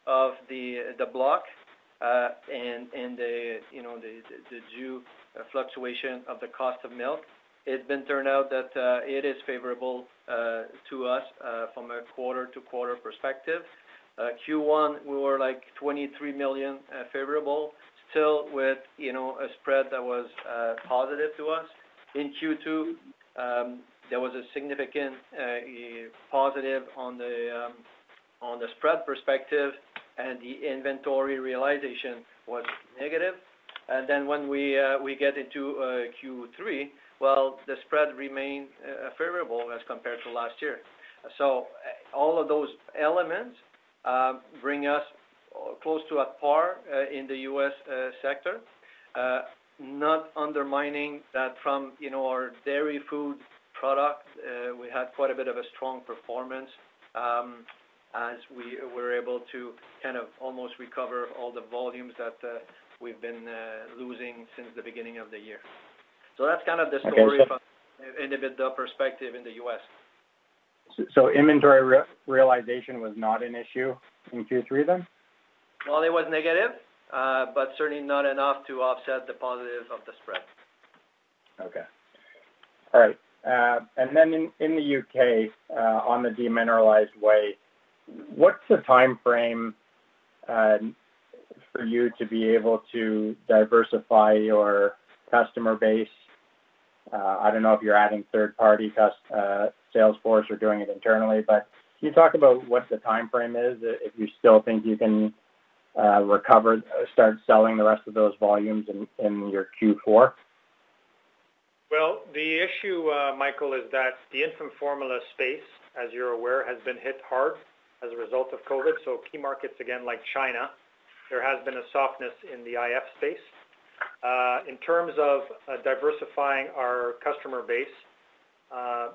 of the block uh, and the you know the due fluctuation of the cost of milk. It's been turned out that uh, it is favorable uh, to us from a quarter-to-quarter perspective. Q1, we were like 23 million favorable, still with you know a spread that was positive to us. In Q2, um, there was a significant positive on the um, on the spread perspective, and the inventory realization was negative. And then when we uh, get into uh, Q3, well, the spread remained uh, favorable as compared to last year. So all of those elements bring us close to at par in the U.S. sector, not undermining that from, you know, our dairy food product, we had quite a bit of a strong performance. Um, as we were able to kind of almost recover all the volumes that uh, we've been uh, losing since the beginning of the year. So that's kind of the story from an EBITDA perspective in the U.S. So inventory realization was not an issue in Q3 then? Well, it was negative, uh, but certainly not enough to offset the positive of the spread. Okay. All right. And then in the U.K., on the demineralized whey, what's the time frame uh, for you to be able to diversify your customer base? Uh, I don't know if you're adding third-party uh, sales or doing it internally, but can you talk about what the time frame is, if you still think you can recover, start selling the rest of those volumes in your Q4? Well, the issue, Michael, is that the infant formula space, as you're aware, has been hit hard as a result of COVID. So key markets, again, like China, there has been a softness in the IF space. Uh, in terms of uh, diversifying our customer base, uh,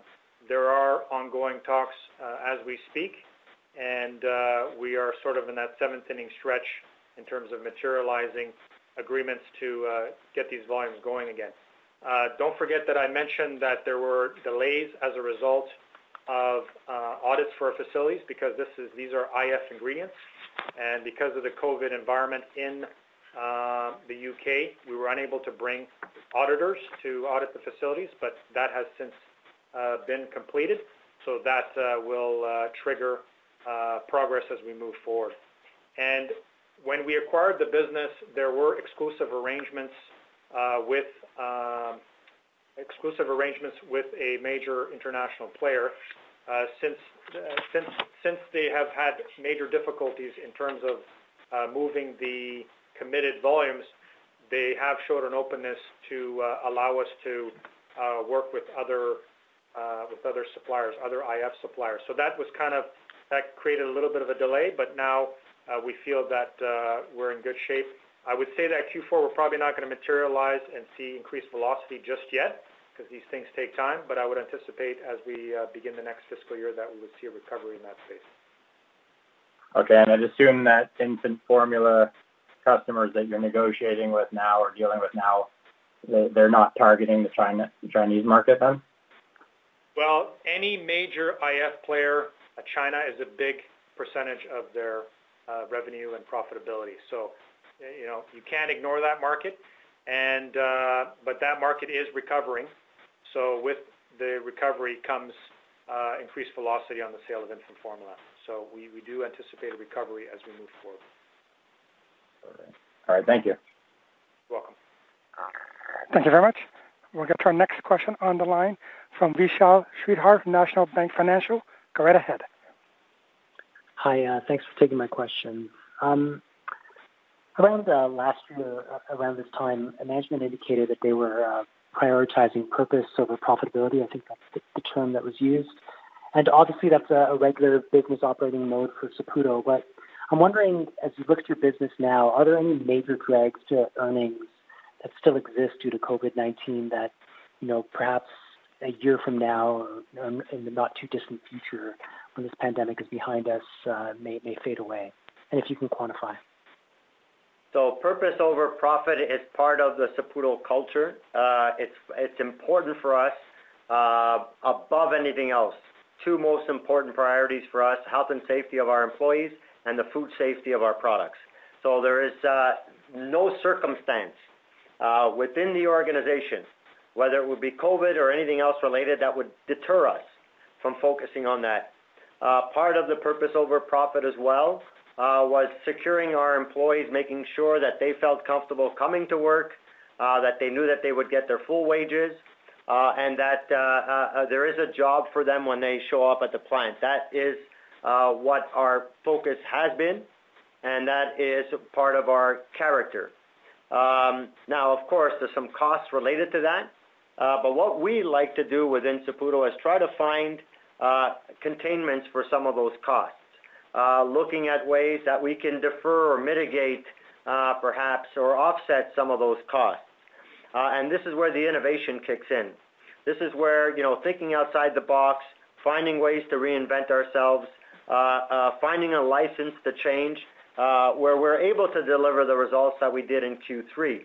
there are ongoing talks as we speak, and we are sort of in that seventh inning stretch in terms of materializing agreements to get these volumes going again. Don't forget that I mentioned that there were delays as a result of uh, audits for facilities because these are IF ingredients, and because of the COVID environment in uh, the UK, we were unable to bring auditors to audit the facilities, but that has since uh, been completed, so that uh, will uh, trigger uh, progress as we move forward. And when we acquired the business, there were exclusive arrangements with um, exclusive arrangements with a major international player. Uh, since uh, since since they have had major difficulties in terms of uh, moving the committed volumes, they have showed an openness to uh, allow us to uh, work with other uh, Uh, with other suppliers, other IF suppliers. So that was kind of that created a little bit of a delay, but now uh, we feel that uh, we're in good shape. I would say that Q4 we're probably not going to materialize and see increased velocity just yet because these things take time, but I would anticipate as we uh, begin the next fiscal year that we would see a recovery in that space. Okay. and I'd assume that infant formula customers that you're negotiating with now or dealing with now, they're not targeting the Chinese market then? Well, any major IF player, uh, China is a big percentage of their uh, revenue and profitability. So, you know, you can't ignore that market. And, uh, But that market is recovering. So with the recovery comes increased velocity on the sale of infant formula. So we do anticipate a recovery as we move forward. All right. Thank you. You're welcome. Thank you very much. We'll get to our next question on the line from Vishal Shreedhar from National Bank Financial. Go right ahead. Hi. Thanks for taking my question. Um, Around uh, last year, around this time, management indicated that they were prioritizing purpose over profitability. I think that's the the term that was used. And obviously, that's a regular business operating mode for Saputo. But I'm wondering, as you look at your business now, are there any major drags to earnings that still exist due to COVID-19 that, you know, perhaps a year from now or in the not too distant future when this pandemic is behind us, uh, may fade away? And if you can quantify. So purpose over profit is part of the Saputo culture. Uh, it's important for us uh, above anything else. Two most important priorities for us, health and safety of our employees and the food safety of our products. So there is no circumstance within the organization, whether it would be COVID or anything else related, that would deter us from focusing on that. Uh, part of the purpose over profit as well uh, was securing our employees, making sure that they felt comfortable coming to work, uh, that they knew that they would get their full wages, and that there is a job for them when they show up at the plant. That is what our focus has been, and that is part of our character. Um, now, of course, there's some costs related to that. Uh, but what we like to do within Saputo is try to find uh, containments for some of those costs, uh, looking at ways that we can defer or mitigate, perhaps, or offset some of those costs. And this is where the innovation kicks in. This is where, you know, thinking outside the box, finding ways to reinvent ourselves, finding a license to change, where we're able to deliver the results that we did in Q3.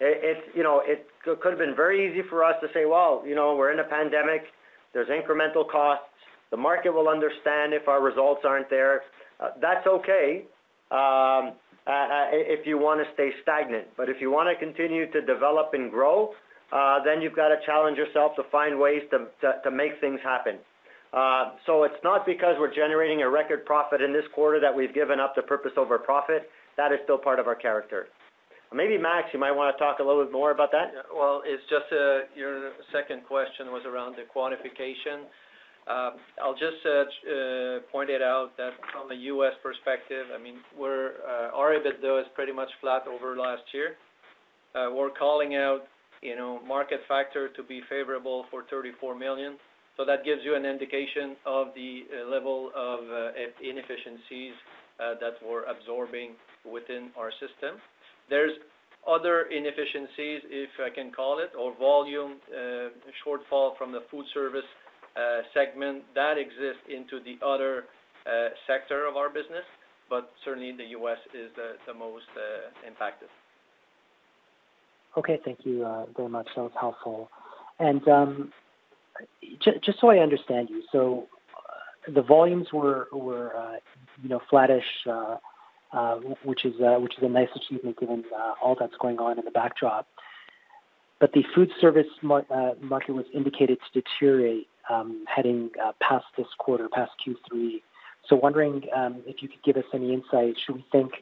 It's, you know, it could have been very easy for us to say, "Well, you know, we're in a pandemic. There's incremental costs. The market will understand if our results aren't there." Uh, that's okay, um, uh, uh, if you wanna stay stagnant. But if you wanna continue to develop and grow, then you've got to challenge yourself to find ways to make things happen. Uh, so it's not because we're generating a record profit in this quarter that we've given up the purpose over profit. That is still part of our character. Maybe, Max, you might wanna talk a little bit more about that. Well, it's just uh, your second question was around the quantification. Uh, I'll just uh, point it out that from a U.S. perspective, I mean, our EBITDA is pretty much flat over last year. We're calling out, you know, market factor to be favorable for 34 million. So That gives you an indication of the level of inefficiencies that we're absorbing within our system. There's other inefficiencies, if I can call it, or volume uh, shortfall from the food service uh, segment that exists into the other uh, sector of our business, but certainly the U.S. is the most impacted. Okay. Thank you very much. That was helpful. And um, just so I understand you, so the volumes were, you know, flattish, which is uh, which is a nice achievement given uh, all that's going on in the backdrop. But the food service market was indicated to deteriorate um, heading past this quarter, past Q3. So Wondering um, if you could give us any insight. Should we think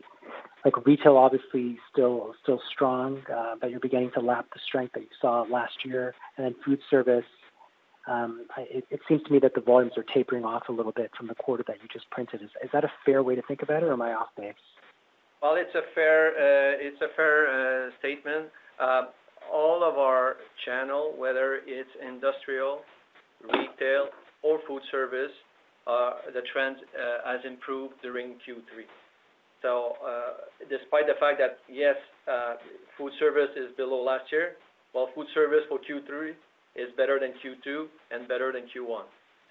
like retail obviously still still strong, but you're beginning to lap the strength that you saw last year? And then food service, Um, it seems to me that the volumes are tapering off a little bit from the quarter that you just printed. Is that a fair way to think about it, or am I off base? Well, it's a fair uh, it's a fair uh, statement. Um, all of our channel, whether it's industrial, retail or food service, uh, the trend has improved during Q3. So, Despite the fact that, yes, food service is below last year, while food service for Q3 is better than Q2 and better than Q1.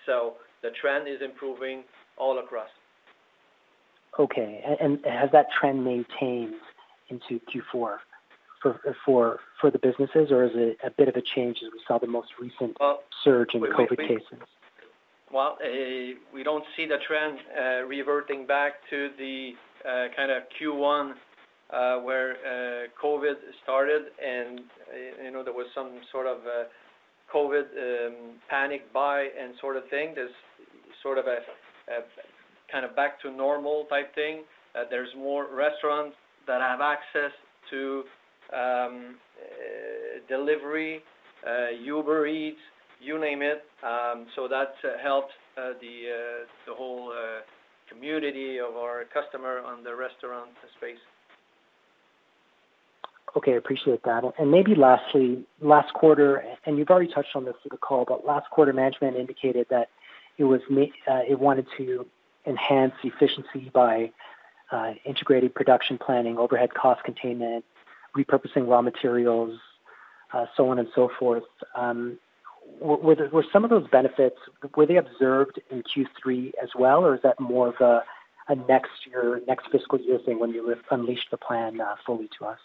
So the trend is improving all across. Okay. And has that trend maintained into Q4 for for for the businesses, or is it a bit of a change as we saw the most recent surge in COVID cases? Well, uh, we don't see the trend uh, reverting back to the kind of Q1 uh, where uh, COVID started, and you know there was some sort of COVID um, panic buy and sort of thing. There's sort of a, kind of back to normal type thing. Uh, there's more restaurants that have access to um, uh, delivery, uh, Uber Eats, you name it. Um, so that helped the the whole community of our customer on the restaurant space. Okay, I appreciate that. And maybe lastly, last quarter, and you've already touched on this through the call, but last quarter management indicated that it was uh, it wanted to enhance efficiency by uh, integrating production planning, overhead cost containment, repurposing raw materials, uh, so on and so forth. Um, were, there, were some of those benefits were they observed in Q3 as well, or is that more of a, a next year, next fiscal year thing when you unleash the plan uh, fully to us?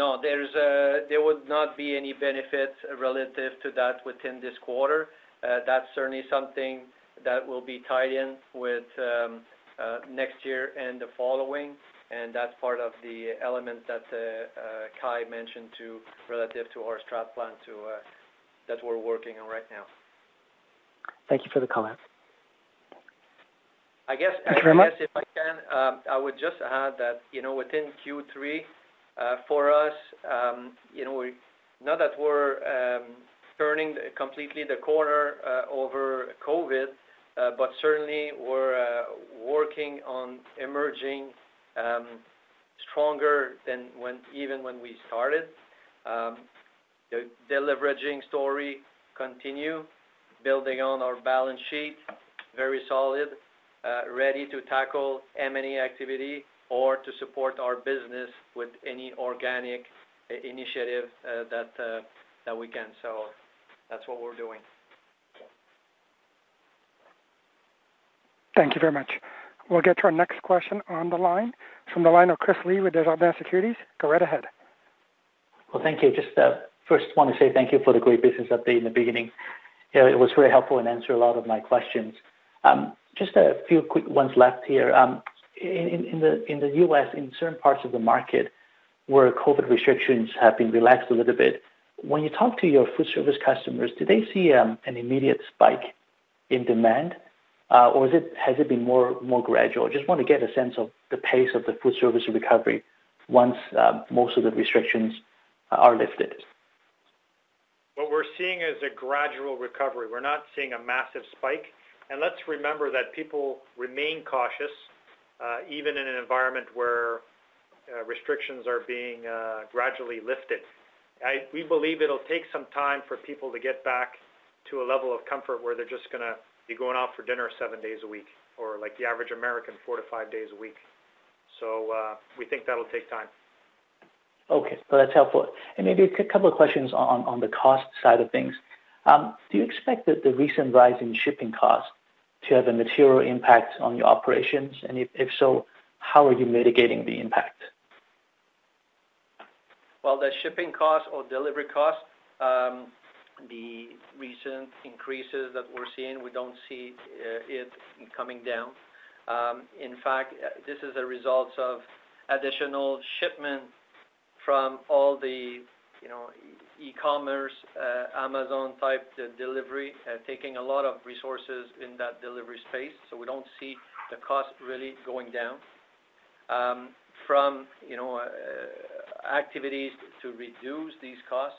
No, there's uh, there would not be any benefit relative to that within this quarter. Uh, that's certainly something that will be tied in with um, uh, next year and the following, and that's part of the element that Kai mentioned to relative to our strat plan to that we're working on right now. Thank you for the comment. I guess, I guess if I can, um, I would just add that, you know, within Q3, uh, for us, um, you know, not that we're um, turning completely the corner uh, over COVID, uh, but certainly we're working on emerging stronger than when even when we started. The deleveraging story continue, building on our balance sheet, very solid, ready to tackle M&A activity or to support our business with any organic initiative uh, uh, that we can. So That's what we're doing. Thank you very much. We'll get to our next question on the line. From the line of Chris Li with Desjardins Securities. Go right ahead. Well, thank you. Just uh, first want to say thank you for the great business update in the beginning. It was very helpful and answered a lot of my questions. Um, just a few quick ones left here. Um, in the in the U.S., in certain parts of the market where COVID restrictions have been relaxed a little bit, when you talk to your food service customers, do they see um, an immediate spike in demand, uh, or it, has it been more more gradual? Just want to get a sense of the pace of the food service recovery once uh, most of the restrictions are lifted. What we're seeing is a gradual recovery. We're not seeing a massive spike. And let's remember that people remain cautious even in an environment where uh, restrictions are being uh, gradually lifted. We believe it'll take some time for people to get back to a level of comfort where they're just going to be going out for dinner seven days a week, or like the average American, four to five days a week. So We think that'll take time. Okay. So that's helpful. And maybe a couple of questions on the cost side of things. Um, do you expect that the recent rise in shipping costs to have a material impact on your operations? And if so, how are you mitigating the impact? Well, the shipping cost or delivery cost, um, the recent increases that we're seeing, we don't see uh, it coming down. Um, in fact, uh, this is a result of additional shipment from all the, you know, e-commerce, uh, Amazon type delivery, uh, taking a lot of resources in that delivery space. So we don't see the cost really going down. Um, from you know uh, activities to reduce these costs,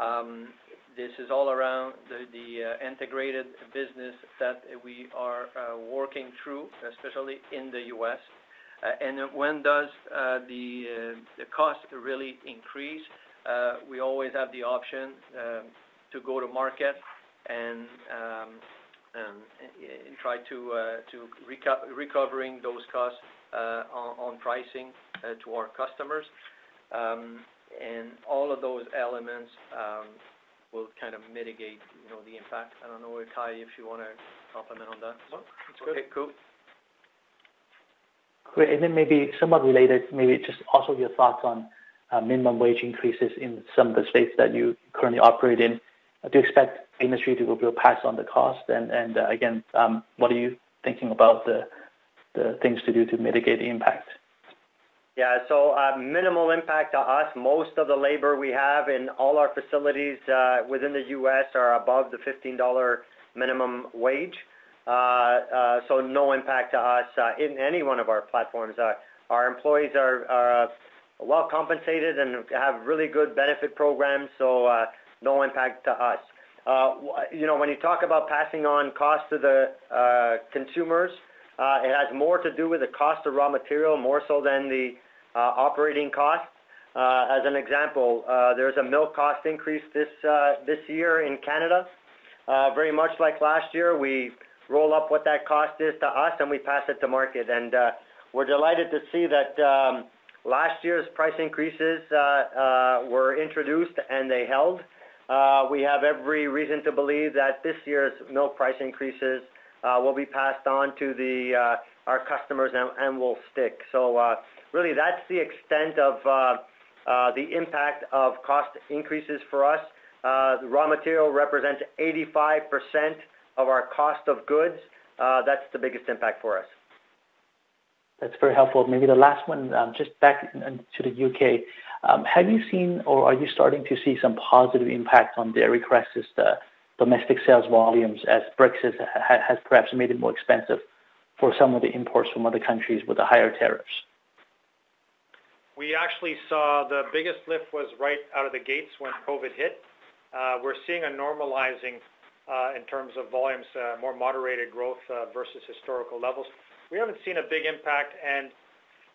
um, this is all around the, integrated business that we are working through, especially in the U.S. and when does the the cost really increase? Uh, we always have the option um, to go to market and um, try to uh, recovering those costs uh, on pricing to our customers. Um, and All of those elements will kind of mitigate, you know, the impact. I don't know, Kai, if you wanna comment on that. No, that's good. Okay, cool. Great. Then maybe somewhat related, maybe just also your thoughts on Uh, minimum wage increases in some of the states that you currently operate in. Do you expect the industry to be able to pass on the cost? And uh, again, um, what are you thinking about the things to do to mitigate the impact? Yeah. So uh, minimal impact to us. Most of the labor we have in all our facilities within the U.S. are above the $15 minimum wage. So no impact to us in any one of our platforms. Our employees are well compensated and have really good benefit programs, so uh, no impact to us. Uh, you know, when you talk about passing on costs to the uh, consumers, uh, it has more to do with the cost of raw material, more so than the operating cost. As an example, there's a milk cost increase this year in Canada. Very much like last year, we roll up what that cost is to us, and we pass it to market. And we're delighted to see that um, last year's price increases uh, uh, were introduced, and they held. Uh, we have every reason to believe that this year's milk price increases will be passed on to our customers and will stick. So really, that's the extent of the impact of cost increases for us. Raw material represents 85% of our cost of goods. That's the biggest impact for us. That's very helpful. Maybe the last one, um, just back to the U.K. Um, have you seen or are you starting to see some positive impact on Dairy Crest's uh, domestic sales volumes as Brexit has perhaps made it more expensive for some of the imports from other countries with the higher tariffs? We actually saw the biggest lift was right out of the gates when COVID hit. Uh, we're seeing a normalizing uh, in terms of volumes, more moderated growth versus historical levels. We haven't seen a big impact. And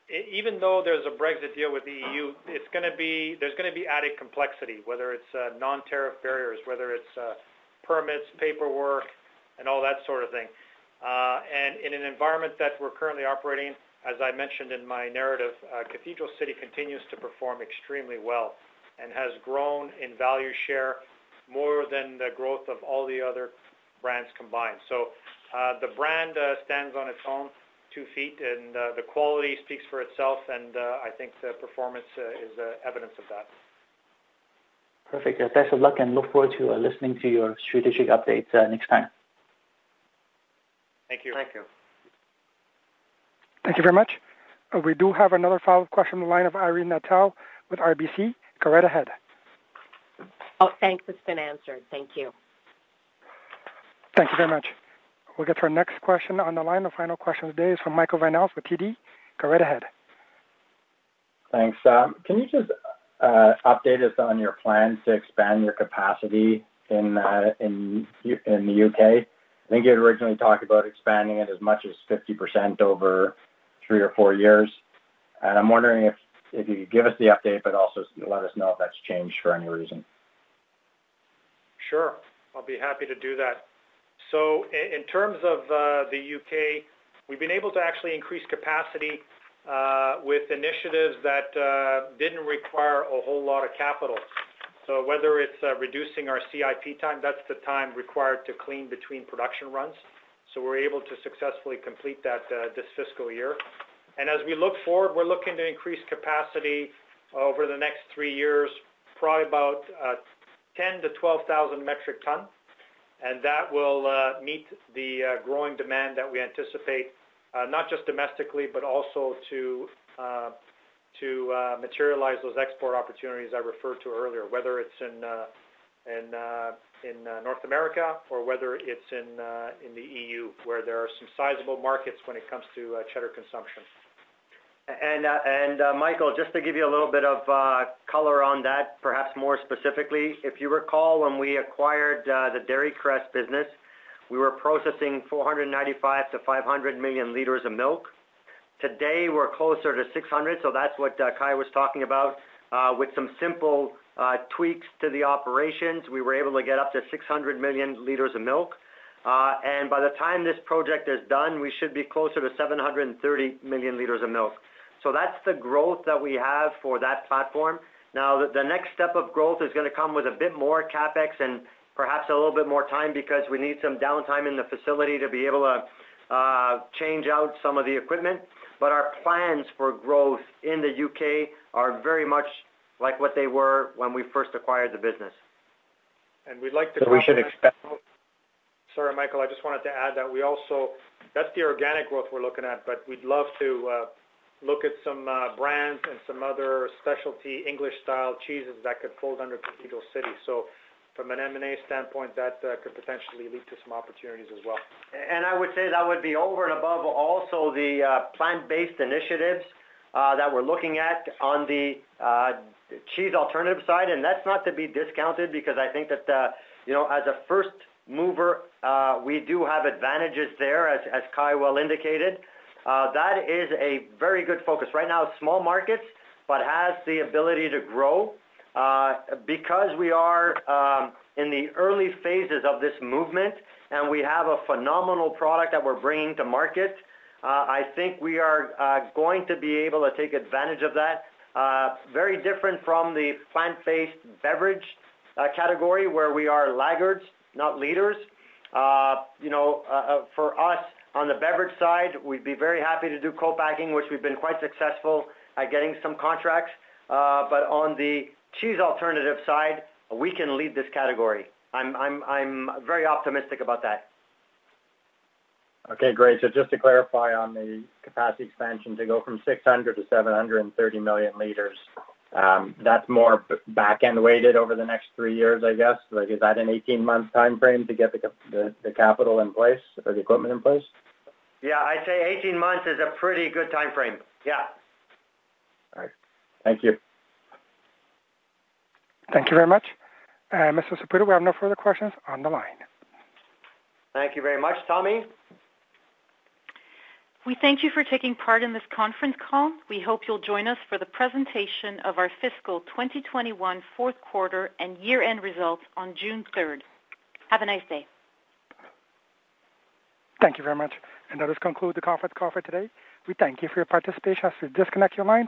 even though there's a Brexit deal with the EU, it's going to be there's going to be added complexity, whether it's uh, non-tariff barriers, whether it's uh, permits, paperwork, and all that sort of thing. Uh, and in an environment that we're currently operating, as I mentioned in my narrative, uh, Cathedral City continues to perform extremely well and has grown in value share more than the growth of all the other brands combined. So the brand stands on its own two feet, and uh, the quality speaks for itself. And uh, I think the performance uh, is evidence of that. Perfect. Best of luck, and look forward to listening to your strategic updates next time. Thank you. Thank you. Thank you very much. We do have another follow-up question on the line of Irene Nattel with RBC. Go right ahead. Oh, thanks. It's been answered. Thank you. Thank you very much. We'll get to our next question on the line. The final question today is from Michael Van Aelst with TD. Go right ahead. Thanks. Um, can you just uh, update us on your plans to expand your capacity in uh, the U.K.? I think you had originally talked about expanding it as much as 50% over three or four years. And I'm wondering if you could give us the update, but also let us know if that's changed for any reason. Sure. I'll be happy to do that. So in terms of uh, the U.K., we've been able to actually increase capacity uh, with initiatives that uh, didn't require a whole lot of capital. So whether it's reducing our CIP time, that's the time required to clean between production runs. So we're able to successfully complete that this fiscal year. And as we look forward, we're looking to increase capacity over the next three years, probably about 10,000-12,000 metric tons. And that will uh, meet the uh, growing demand that we anticipate, uh, not just domestically, but also to materialize those export opportunities I referred to earlier, whether it's in North America or whether it's in the EU, where there are some sizable markets when it comes to cheddar consumption. Uh, uh, Michael, just to give you a little bit of uh, color on that, perhaps more specifically, if you recall when we acquired the Dairy Crest business, we were processing 495 to 500 million liters of milk. Today, we're closer to 600. So that's what Kai was talking about. With some simple tweaks to the operations, we were able to get up to 600 million liters of milk. And by the time this project is done, we should be closer to 730 million liters of milk. So that's the growth that we have for that platform. Now, the next step of growth is going to come with a bit more CapEx and perhaps a little bit more time because we need some downtime in the facility to be able to uh, change out some of the equipment. But our plans for growth in the U.K. are very much like what they were when we first acquired the business. And we'd like to. So we should expect. Sorry, Michael, I just wanted to add that we also, that's the organic growth we're looking at, but we'd love to uh, look at some uh, brands and some other specialty English-style cheeses that could fold under Cathedral City. So from an M&A standpoint, that uh, could potentially lead to some opportunities as well. And I would say that would be over and above also the uh, plant-based initiatives that we're looking at on the cheese alternative side. And that's not to be discounted because I think that you know, as a first mover, we do have advantages there, as Kai well indicated. Uh, that is a very good focus. Right now, small markets, but has the ability to grow. Uh, because we are um, in the early phases of this movement and we have a phenomenal product that we're bringing to market, uh, I think we are going to be able to take advantage of that. Very different from the plant-based beverage category where we are laggards, not leaders. You know, for us, on the beverage side, we'd be very happy to do co-packing, which we've been quite successful at getting some contracts. Uh, but on the cheese alternative side, we can lead this category. I'm very optimistic about that. Okay, great. So just to clarify on the capacity expansion to go from 600 to 730 million liters, Um, that's more back-end weighted over the next three years, I guess. Like, is that an 18-month time frame to get the the capital in place or the equipment in place? Yeah, I'd say 18 months is a pretty good time frame. Yeah. All right. Thank you. Thank you very much. Uh, Mr. Saputo, we have no further questions on the line. Thank you very much, Tommy. We thank you for taking part in this conference call. We hope you'll join us for the presentation of our fiscal 2021 fourth quarter and year-end results on June 3rd. Have a nice day. Thank you very much. And that does conclude the conference call for today. We thank you for your participation. As we disconnect your lines.